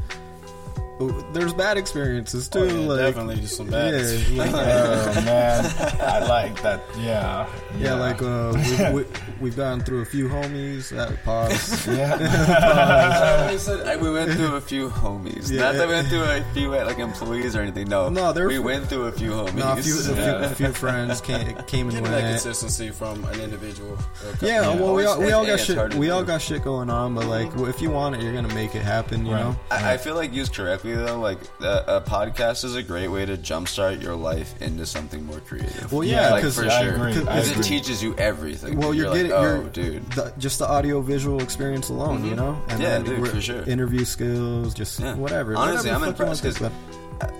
there's bad experiences too. Oh, yeah, like, definitely just some bad. Yeah, like, Oh man, I like that. Yeah, yeah, like uh, we've, we, we've gone through a few homies at pause. I said I, we went through a few homies. Yeah. Not that we went through a few like employees or anything. No, No, there we were- went through a few homies. No, a few, a few, a few friends came came and Getting that consistency from an individual. or a. Yeah, well, we all, we all got shit. hard to We all got shit going on, but like, if you want it, you're gonna make it happen. You Right. know. I, I feel like used correctly though, like a, a podcast is a great way to jumpstart your life into something more creative. Well, yeah, like 'cause- for I sure, because it teaches you everything. Well, you're, like, getting oh, you're, dude. the, just the audio visual experience alone, you know. And Mm-hmm. Yeah, then dude, for sure. Interview skills, just Yeah. whatever. Honestly, whatever I'm the fuck you impressed because think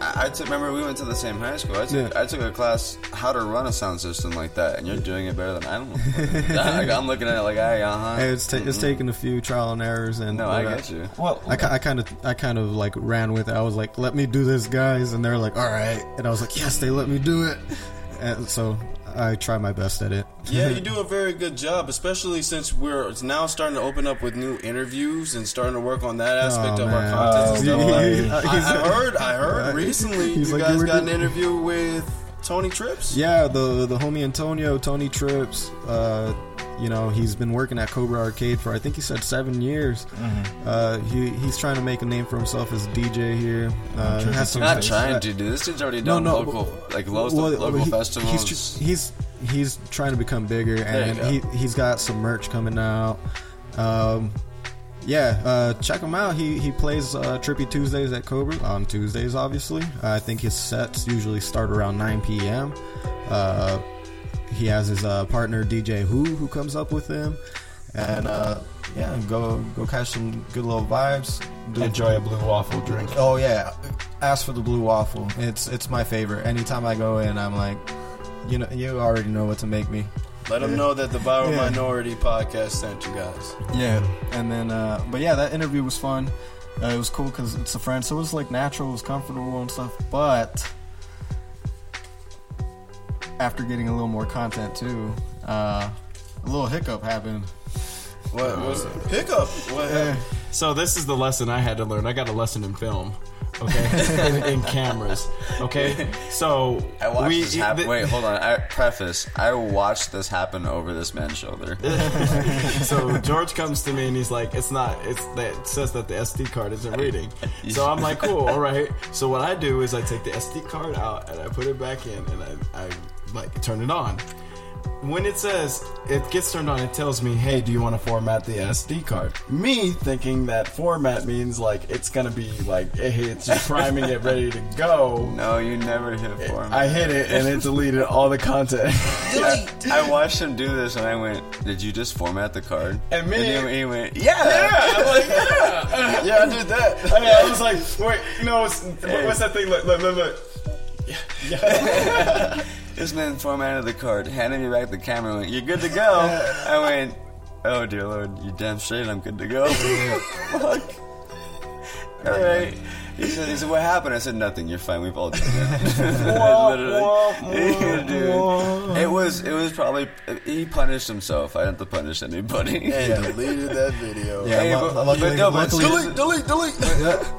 I, I took. Remember, we went to the same high school. I took, Yeah. I took a class how to run a sound system like that, and you're doing it better than I don't. like, I'm looking at it like, hey, uh huh. about. Hey, it's ta- it's taken a few trial and errors, and No, I but, get you. well, I, I kind of I kind of like ran with it. I was like, "Let me do this, guys," and they're like, "All right," and I was like, "Yes, they let me do it." And so I try my best at it. Yeah, you do a very good job, especially since we're now starting to open up with new interviews and starting to work on that aspect Oh, of our man. content and stuff. Like, I, he's- I heard, I heard recently you like, guys got an interview with Tony Trips. Yeah, the the homie Antonio, Tony Trips. Uh, you know, he's been working at Cobra Arcade for I think he said seven years. Mm-hmm. Uh, he he's trying to make a name for himself as a DJ here. Uh, Trippy has Not Tuesdays. trying to, do This dude's already No, done no, local, but- like local, Well, local he- festivals. He's, tr- he's he's trying to become bigger, and he he's got some merch coming out. Um, yeah, uh, check him out. He he plays uh, Trippy Tuesdays at Cobra on Tuesdays. Obviously, I think his sets usually start around 9 p.m. Uh, he has his uh, partner DJ Who who comes up with him, and uh, yeah, go go catch some good little vibes. Do- enjoy a blue waffle drink. Oh yeah, ask for the blue waffle. It's it's my favorite. Anytime I go in, I'm like, you know, you already know what to make me. Let them know that the Viral Yeah. Minority podcast sent you guys. Yeah, and then, uh, but yeah, that interview was fun. Uh, it was cool because it's a friend, so it was like natural, it was comfortable and stuff. But after getting a little more content too, uh, a little hiccup happened. What was it? Hiccup? What happened? So this is the lesson I had to learn. I got a lesson in film, okay, in, in cameras, okay. So I watched we this happen. Wait, hold on. I preface. I watched this happen over this man's shoulder. so George comes to me and he's like, "It's not. It's that it says that the SD card isn't reading." So I'm like, "Cool, all right." So what I do is I take the SD card out and I put it back in and I, I like turn it on. When it says it gets turned on, it tells me, "Hey, do you want to format the SD card?" Me thinking that format means like it's gonna be like hey, it's just priming it, ready to go. No, you never hit format. I hit it and it deleted all the content. I watched him do this and I went, Did you just format the card? And me- he, he went, Yeah. yeah, I'm like, yeah, Yeah, I did that. I, I was like, wait, no, it's, what's that thing? Look, look, look, look. This man formatted the card, handed me back the camera, went, You're good to go. I went, Oh dear lord, you damn straight I'm good to go. Fuck. Alright. He said, he said, what happened? I said, nothing. You're fine. We've all done that. Literally. Dude. It was, it was probably, he punished himself. I didn't have to punish anybody. And deleted that video. Yeah, Hey, but- luckily, but no, but Delete, delete, delete.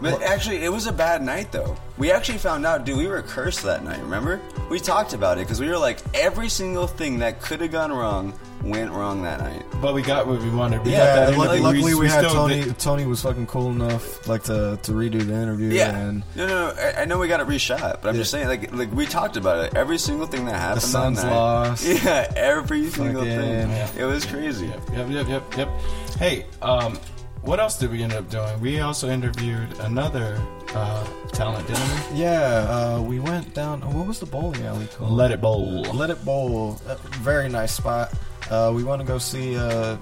But actually, it was a bad night, though. We actually found out, dude, we were cursed that night, remember? We talked about it because we were like, every single thing that could have gone wrong went wrong that night. But we got what we wanted. We Yeah, got that and luckily, we, had still Tony. did- Tony was fucking cool enough, like to to redo the interview. Yeah. and no, no, no. I, I know we got it reshot, but I'm just saying, like, like we talked about it. Every single thing that happened. Suns that night, lost. Yeah, every single Fucking- thing. Yeah. It was crazy. Yep, yep, yep, yep. Hey, um, what else did we end up doing? We also interviewed another uh, talent, didn't yeah, uh, we went down. What was the bowling alley called? Let it bowl. Let it bowl. A very nice spot. Uh, we want to go see uh,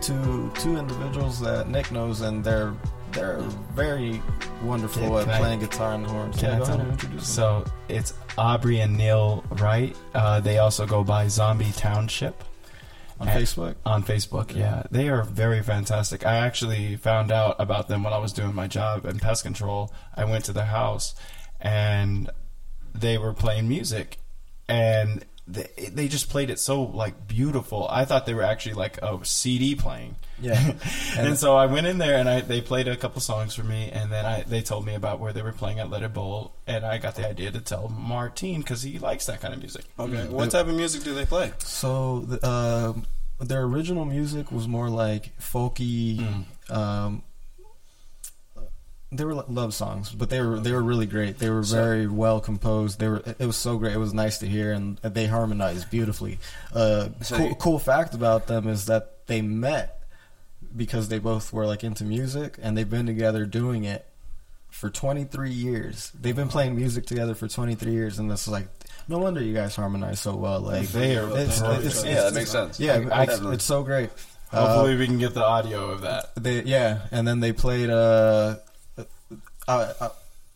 two two individuals that Nick knows, and they're they're very wonderful Yeah, at can I- playing guitar and horns. Can Yeah, I go tell ahead and them? introduce them. So it's Aubrey and Neil Wright. Uh, they also go by Zombie Township on and- Facebook. on Facebook. Yeah, they are very fantastic. I actually found out about them when I was doing my job in pest control. I went to their house, and they were playing music, and they, they just played it so like beautiful. I thought they were actually like a CD playing. Yeah. and, so I went in there and I they played a couple songs for me, and then I they told me about where they were playing at Let It Bowl, and I got the idea to tell Martine because he likes that kind of music. Okay. What type of music do they play? So the, uh, their original music was more like folky. Um, they were love songs, but they were they were really great. They were very well composed. They were it was so great. It was nice to hear, and they harmonized beautifully. Uh, So cool, you- cool fact about them is that they met because they both were like into music, and they've been together doing it for 23 years. They've been playing music together for 23 years, and this is like no wonder you guys harmonize so well. Like They are- it's, are- it's, Yeah, it's- that makes sense. yeah, it's, it's so great. Uh, Hopefully, we can get the audio of that. they yeah, and then they played. Uh, I, I,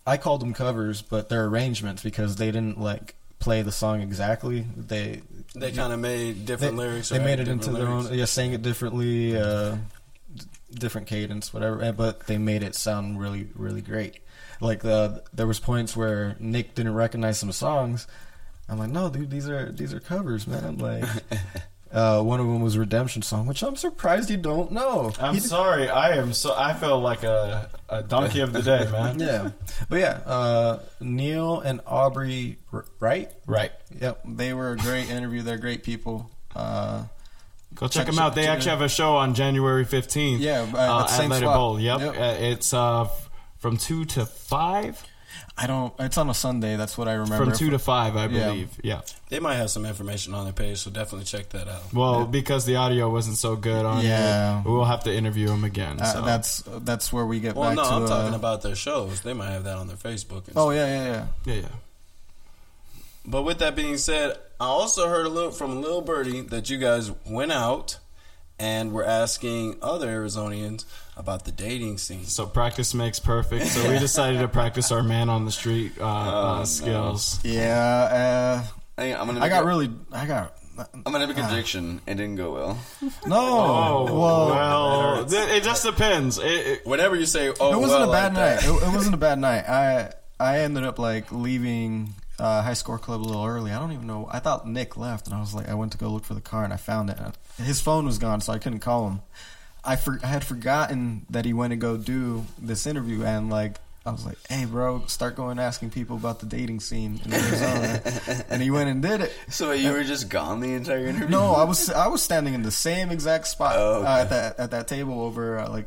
I called them covers, but they're arrangements because they didn't like play the song exactly. They They kind of made they, different lyrics. they made it different into their own. Yeah, sang it differently, uh, d- different cadence, whatever. But they made it sound really, really great. Like the there was points where Nick didn't recognize some songs. I'm like, no, dude, these are these are covers, man. Like, uh, one of them was Redemption song, which I'm surprised you don't know. I'm sorry. I am so. I feel like a, a donkey of the day, man. yeah, but yeah, uh, Neil and Aubrey, right? Right. Yep, they were a great interview. They're great people. Uh, Go check Check- them out. They check- actually have a show on January 15th. Yeah, uh, uh, at spot. Bowl. Yep. Yep. Uh, it's uh, from two to five. I don't. It's on a Sunday. That's what I remember. From two to five, I believe. Yeah. They might have some information on their page, so definitely check that out. Well, because the audio wasn't so good on Yeah. it, we'll have to interview them again. Uh, so. that's that's where we get Well, back no, to. I'm talking uh, about their shows. They might have that on their Facebook. And Oh yeah, yeah, yeah. yeah, yeah. But with that being said, I also heard a little from Lil Birdie that you guys went out and were asking other Arizonians about the dating scene. So practice makes perfect. So we decided to practice our man on the street uh, uh, skills. Yeah. I think I'm gonna Uh, I got a- really. I got. I'm gonna make a prediction. It didn't go well. No. Oh, well, well, it, it just depends. It, it, Whenever you say, "Oh, it wasn't well, a bad like night. It, it wasn't a bad night. I I ended up like leaving uh, high score club a little early. I don't even know. I thought Nick left, and I was like, I went to go look for the car, and I found it. His phone was gone, so I couldn't call him. I for, I had forgotten that he went to go do this interview, and like. I was like, "Hey, bro, start going asking people about the dating scene in Arizona," and he went and did it. So you were just gone the entire interview? No, I was I was standing in the same exact spot Oh, okay. uh, at that at that table over uh, like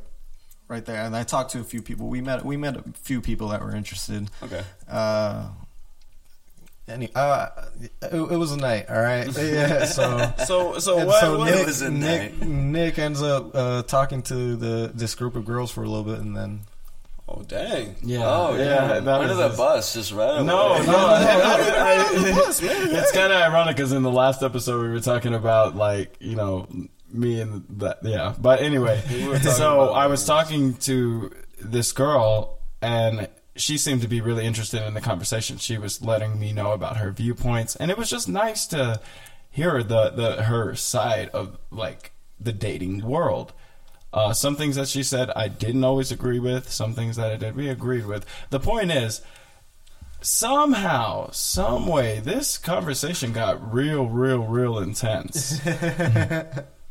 right there, and I talked to a few people. We met we met a few people that were interested. Okay. Uh, Any, uh, it, it was a night, all right. Yeah, so So so what? so what Nick, was a Nick, night. Nick ends up uh, talking to the this group of girls for a little bit, and then oh dang! Yeah. Oh yeah, that under the his- bus, just right away. No, no. I- I- man. it's kind of ironic because in the last episode we were talking about like you know me and that yeah. But anyway, were talking so I was talking to this girl and she seemed to be really interested in the conversation. She was letting me know about her viewpoints, and it was just nice to hear the the her side of like the dating world. Uh, some things that she said I didn't always agree with. Some things that I did we agreed with. The point is, somehow, some way, this conversation got real, real, real intense.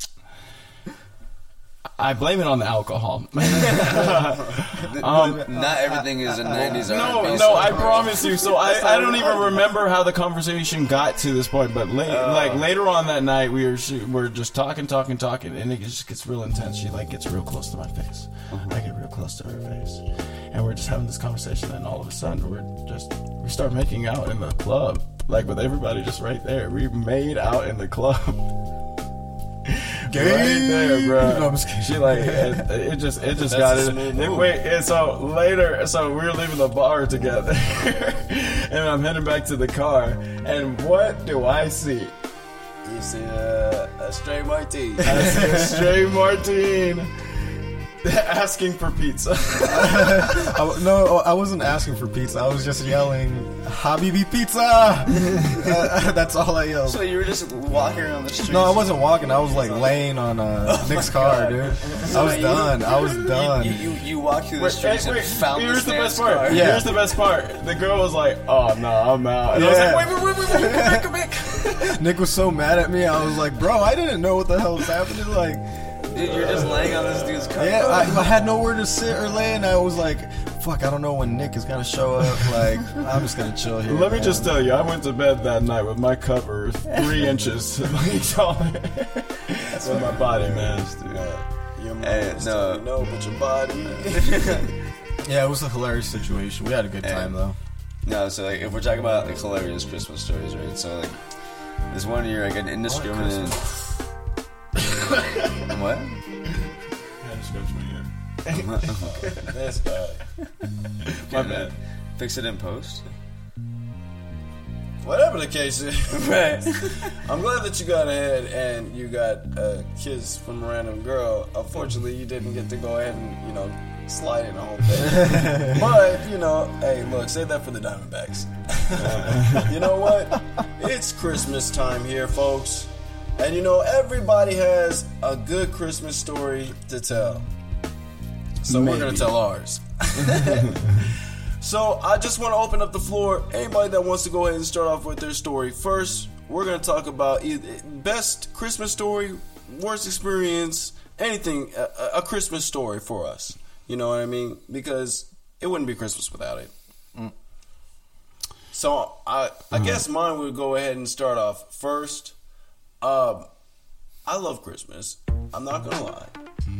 I blame it on the alcohol. Um, not everything is a '90s No, R&B no, song. I promise you. So I, I don't even remember how the conversation got to this point. But late, like later on that night, we were she, we're just talking, talking, talking, and it just gets real intense. She like gets real close to my face. I get real close to her face, and we're just having this conversation. And all of a sudden, we're just we start making out in the club, like with everybody just right there. We made out in the club. Right there, bro. No, I'm just kidding. She like it, it just it just That's got it. smooth it wait, and so later, so we were leaving the bar together, and I'm heading back to the car. And what do I see? You see uh, a straight martini. I see a stray Martine asking for pizza. I, no, I wasn't asking for pizza. I was just yelling, "Habibi pizza!" Uh, that's all I yelled. So you were just walking around the street. No, I wasn't walking. I was like laying on uh, Nick's car, dude. I was done. I was done. You, you, you walked through the Wait, streets wait, and found here's the the best part. car. Yeah. Here's the best part. The girl was like, "Oh no, I'm out." And I was Yeah. like, "Wait, wait, wait, wait, wait, come back, come back." Nick was so mad at me. I was like, "Bro, I didn't know what the hell was happening." Like, Dude, you're just laying on this dude's car. yeah, I, I had nowhere to sit or lay, and I was like, "Fuck, I don't know when Nick is gonna show up." Like, I'm just gonna chill here. Let me just tell you, I went to bed that night with my cover three inches taller. with my body, man. Your mind Hey, no. you no, but your body. Yeah, it was a hilarious situation. We had a good time though. No, so like if we're talking about like hilarious Christmas stories, right? So like this one year I got an indiscriminate. What? this guy. My bad. My bad. Fix it in post. Whatever the case is, Right. I'm glad that you got ahead and you got a kiss from a random girl. Unfortunately, you didn't get to go ahead and you know slide in the whole thing. but you know, hey, look, save that for the Diamondbacks. you know what? It's Christmas time here, folks, and you know everybody has a good Christmas story to tell. So we're gonna tell ours. So I just want to open up the floor. Anybody that wants to go ahead and start off with their story first, we're going to talk about either best Christmas story, worst experience, anything, a, a Christmas story for us. You know what I mean? Because it wouldn't be Christmas without it. Mm. So I, I mm. guess mine would go ahead and start off first. Um, I love Christmas. I'm not gonna lie.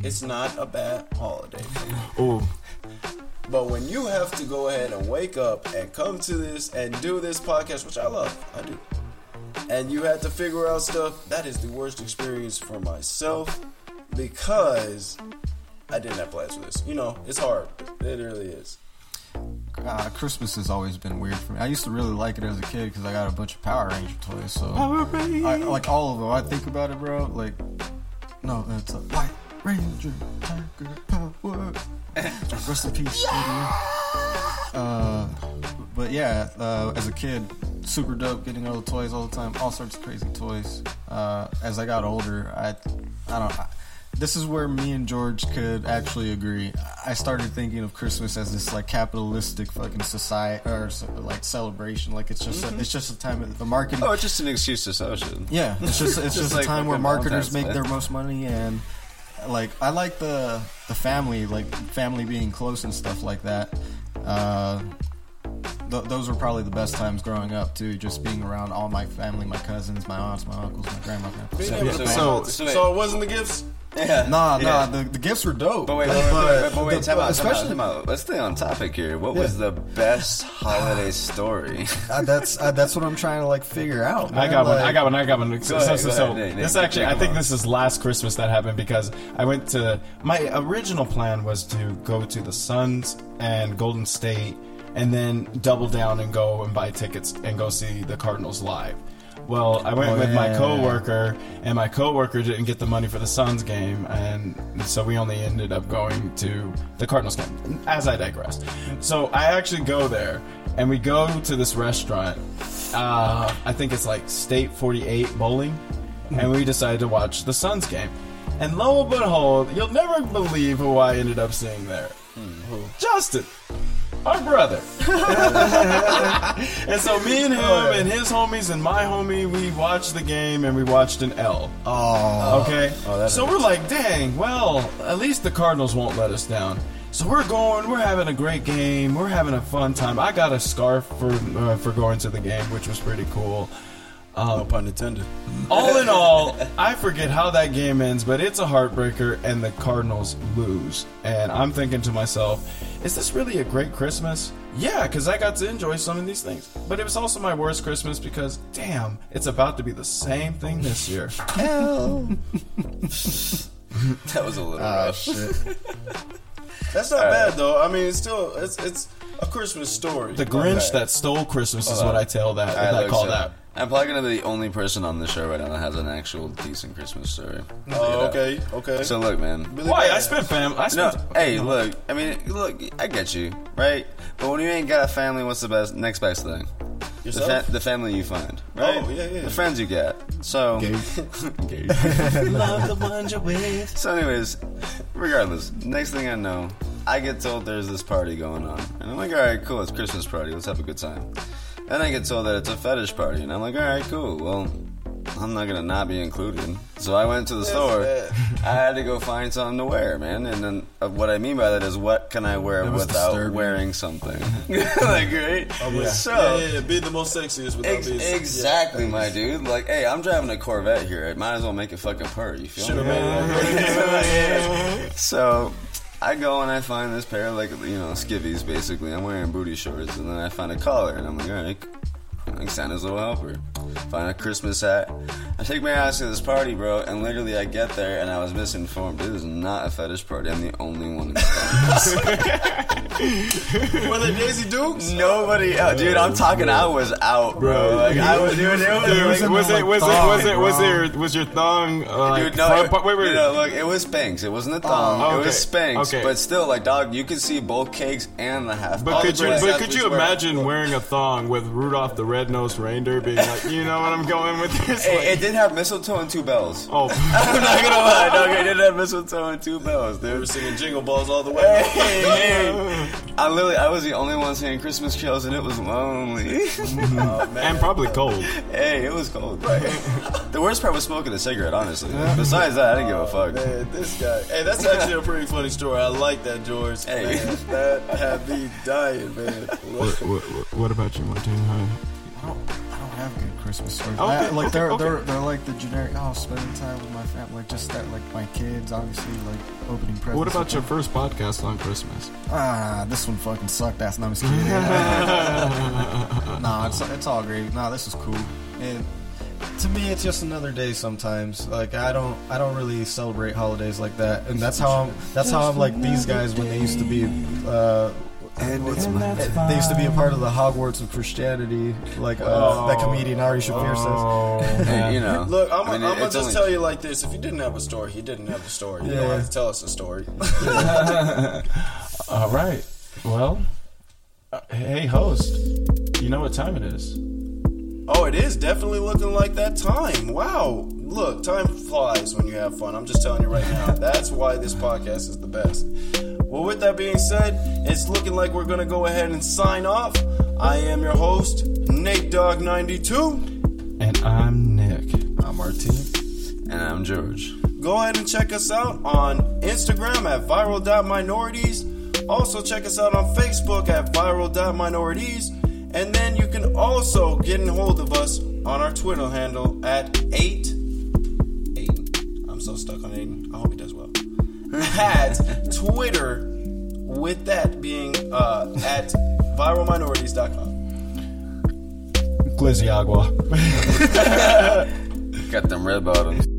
It's not a bad holiday. for. Ooh. But when you have to go ahead and wake up and come to this and do this podcast, which I love, I do, and you had to figure out stuff, that is the worst experience for myself because I didn't have plans for this. You know, it's hard. It really is. Uh, Christmas has always been weird for me. I used to really like it as a kid because I got a bunch of Power Ranger toys. So Power Ranger. I, like all of them. I think about it, bro. Like, no, it's a White Ranger, Tiger Power. Rest in peace, Stadium. Uh, but yeah, uh, as a kid, super dope, getting all the toys all the time, all sorts of crazy toys. Uh, as I got older, I, I don't. I, this is where me and George could actually agree. I started thinking of Christmas as this like capitalistic fucking society or like celebration. Like it's just a, it's just a time of the marketing. Oh, it's just an excuse to social. Yeah, it's just it's just, like a time where marketers make their most money and like I like the the family like family being close and stuff like that. Uh, th- those were probably the best times growing up too, just being around all my family, my cousins, my aunts, my uncles, my grandma. grandpa. Being So- so- so- so, it wasn't the gifts. Yeah. Nah, Yeah. nah. The, the gifts were dope. But wait, wait, wait, wait, wait, but wait, the- time out, especially time out. Let's stay on topic here. What was the best holiday story? uh, that's uh, that's what I'm trying to like figure out. I man. got one. I got one. I got one. So, ahead, so, so, so ahead. Nate, this Nate, actually, I think on. this is last Christmas that happened because I went to my original plan was to go to the Suns and Golden State, and then double down and go and buy tickets and go see the Cardinals live. Well, I went Oh, with my yeah. coworker, and my coworker didn't get the money for the Suns game, and so we only ended up going to the Cardinals game. As I digress, so I actually go there, and we go to this restaurant. Uh, I think it's like State 48 Bowling, and we decided to watch the Suns game. And lo and behold, you'll never believe who I ended up seeing there. Justin, our brother. and so me and him and his homies and my homie, we watched the game and we watched an L. Oh, Okay. that so we're like, dang, well, at least the Cardinals won't let us down. So we're going, we're having a great game, we're having a fun time. I got a scarf for uh, for going to the game, which was pretty cool. No pun intended. All in all, I forget how that game ends, but it's a heartbreaker, and the Cardinals lose. And I'm thinking to myself, is this really a great Christmas? Yeah, because I got to enjoy some of these things. But it was also my worst Christmas because, damn, it's about to be the same thing this year. Hell. that was a little Ah, rough. shit. That's not bad though. I mean, it's still it's it's a Christmas story. The Grinch that stole Christmas is what I tell that. Alright, I call so that. I'm probably gonna be the only person on the show right now that has an actual decent Christmas story. Oh, okay, okay. So look, man. Really Why? I spent fam. I No, spent. hey, look. I mean, look. I get you, right? But when you ain't got a family, what's the best next best thing? The, Yourself? fa- the family you find, right? Oh, yeah, yeah. The friends you get. So, Gay. Love the ones you're with. so, anyways, regardless, next thing I know, I get told there's this party going on, and I'm like, all right, cool, it's Christmas party, let's have a good time. Then I get told that it's a fetish party, and I'm like, all right, cool, well. I'm not gonna not be included. So I went to the store. bad. I had to go find something to wear, man. And then uh, what I mean by that is, what can I wear without disturbing. wearing something? like, right? So, yeah, yeah, yeah, be the most sexiest without Ex- being exactly, my dude. Like, hey, I'm driving a Corvette here. I might as well make it fucking purr. You feel Should me? made that. So, I go and I find this pair of like you know skivvies. Basically, I'm wearing booty shorts, and then I find a collar, and I'm like, all right. Like Santa's little helper. Find a Christmas hat. I take my ass to this party, bro, and literally I get there and I was misinformed. It is not a fetish party. I'm the only one in town. Were they Daisy Dukes? Nobody else. Dude, I'm talking, I was out, bro. Like, I was doing it. Dude, was, in was the, it was it like, was it was bro. there was your thong uh, Dude, no, front it, wait wait you know, look, it was Spanx. It wasn't a thong. Oh, It was Spanx. Okay. But still, like, dog, you could see both cakes and the half. But could you but could you imagine wearing a thong with Rudolph the Red-Nosed Reindeer being like, you know what I'm going with this? It, Like, it did have mistletoe and two bells. oh, I'm not gonna lie, dog. It did have mistletoe and two bells, They were singing Jingle Balls all the way. Hey, hey. I literally, I was the only one singing Christmas carols, and it was lonely. Oh, and probably cold. hey, it was cold. the worst part was smoking a cigarette, honestly. Besides that, I didn't give a fuck. Man, this guy. Hey, that's actually a pretty funny story. I like that, George. Hey. Man, that had me dying, man. What, what, what about you, Martin? Huh? I don't, I don't have good Christmas stories. Okay, I- like they're okay, they're they're like the generic. Oh, spending time with my family, like just that, like my kids, obviously, like opening presents. What about your first podcast on Christmas? Ah, this one fucking sucked. Ass. No, I'm just kidding. nah, it's it's all great. Nah, this is cool. And to me, it's just another day. Sometimes, like I don't I don't really celebrate holidays like that, and that's how I'm that's how I'm like these guys when they used to be. Uh, what's my- they used to be a part of the Hogwarts of Christianity, like uh, that comedian Ari Shaffir says. Hey, you know. Look, I'm, I mean, I'm gonna just only- tell you like this: if you didn't have a story, he didn't have a story. You don't have to tell us a story. All right. Well, uh, hey, host. You know what time it is? oh, it is definitely looking like that time. Wow, look, time flies when you have fun. I'm just telling you right now. That's why this podcast is the best. Well, with that being said, it's looking like we're gonna go ahead and sign off. I am your host, Nate Dog 92. And I'm Nick. I'm Martin. And I'm George. Go ahead and check us out on Instagram at viral.minorities. Also, check us out on Facebook at viral.minorities. And then you can also get in hold of us on our Twitter handle at 8. 8. I'm so stuck. stuck on Aiden. I hope he does well. At Twitter, with that being uh, at viralminorities.com. Glizzy Agua. Got them red bottoms.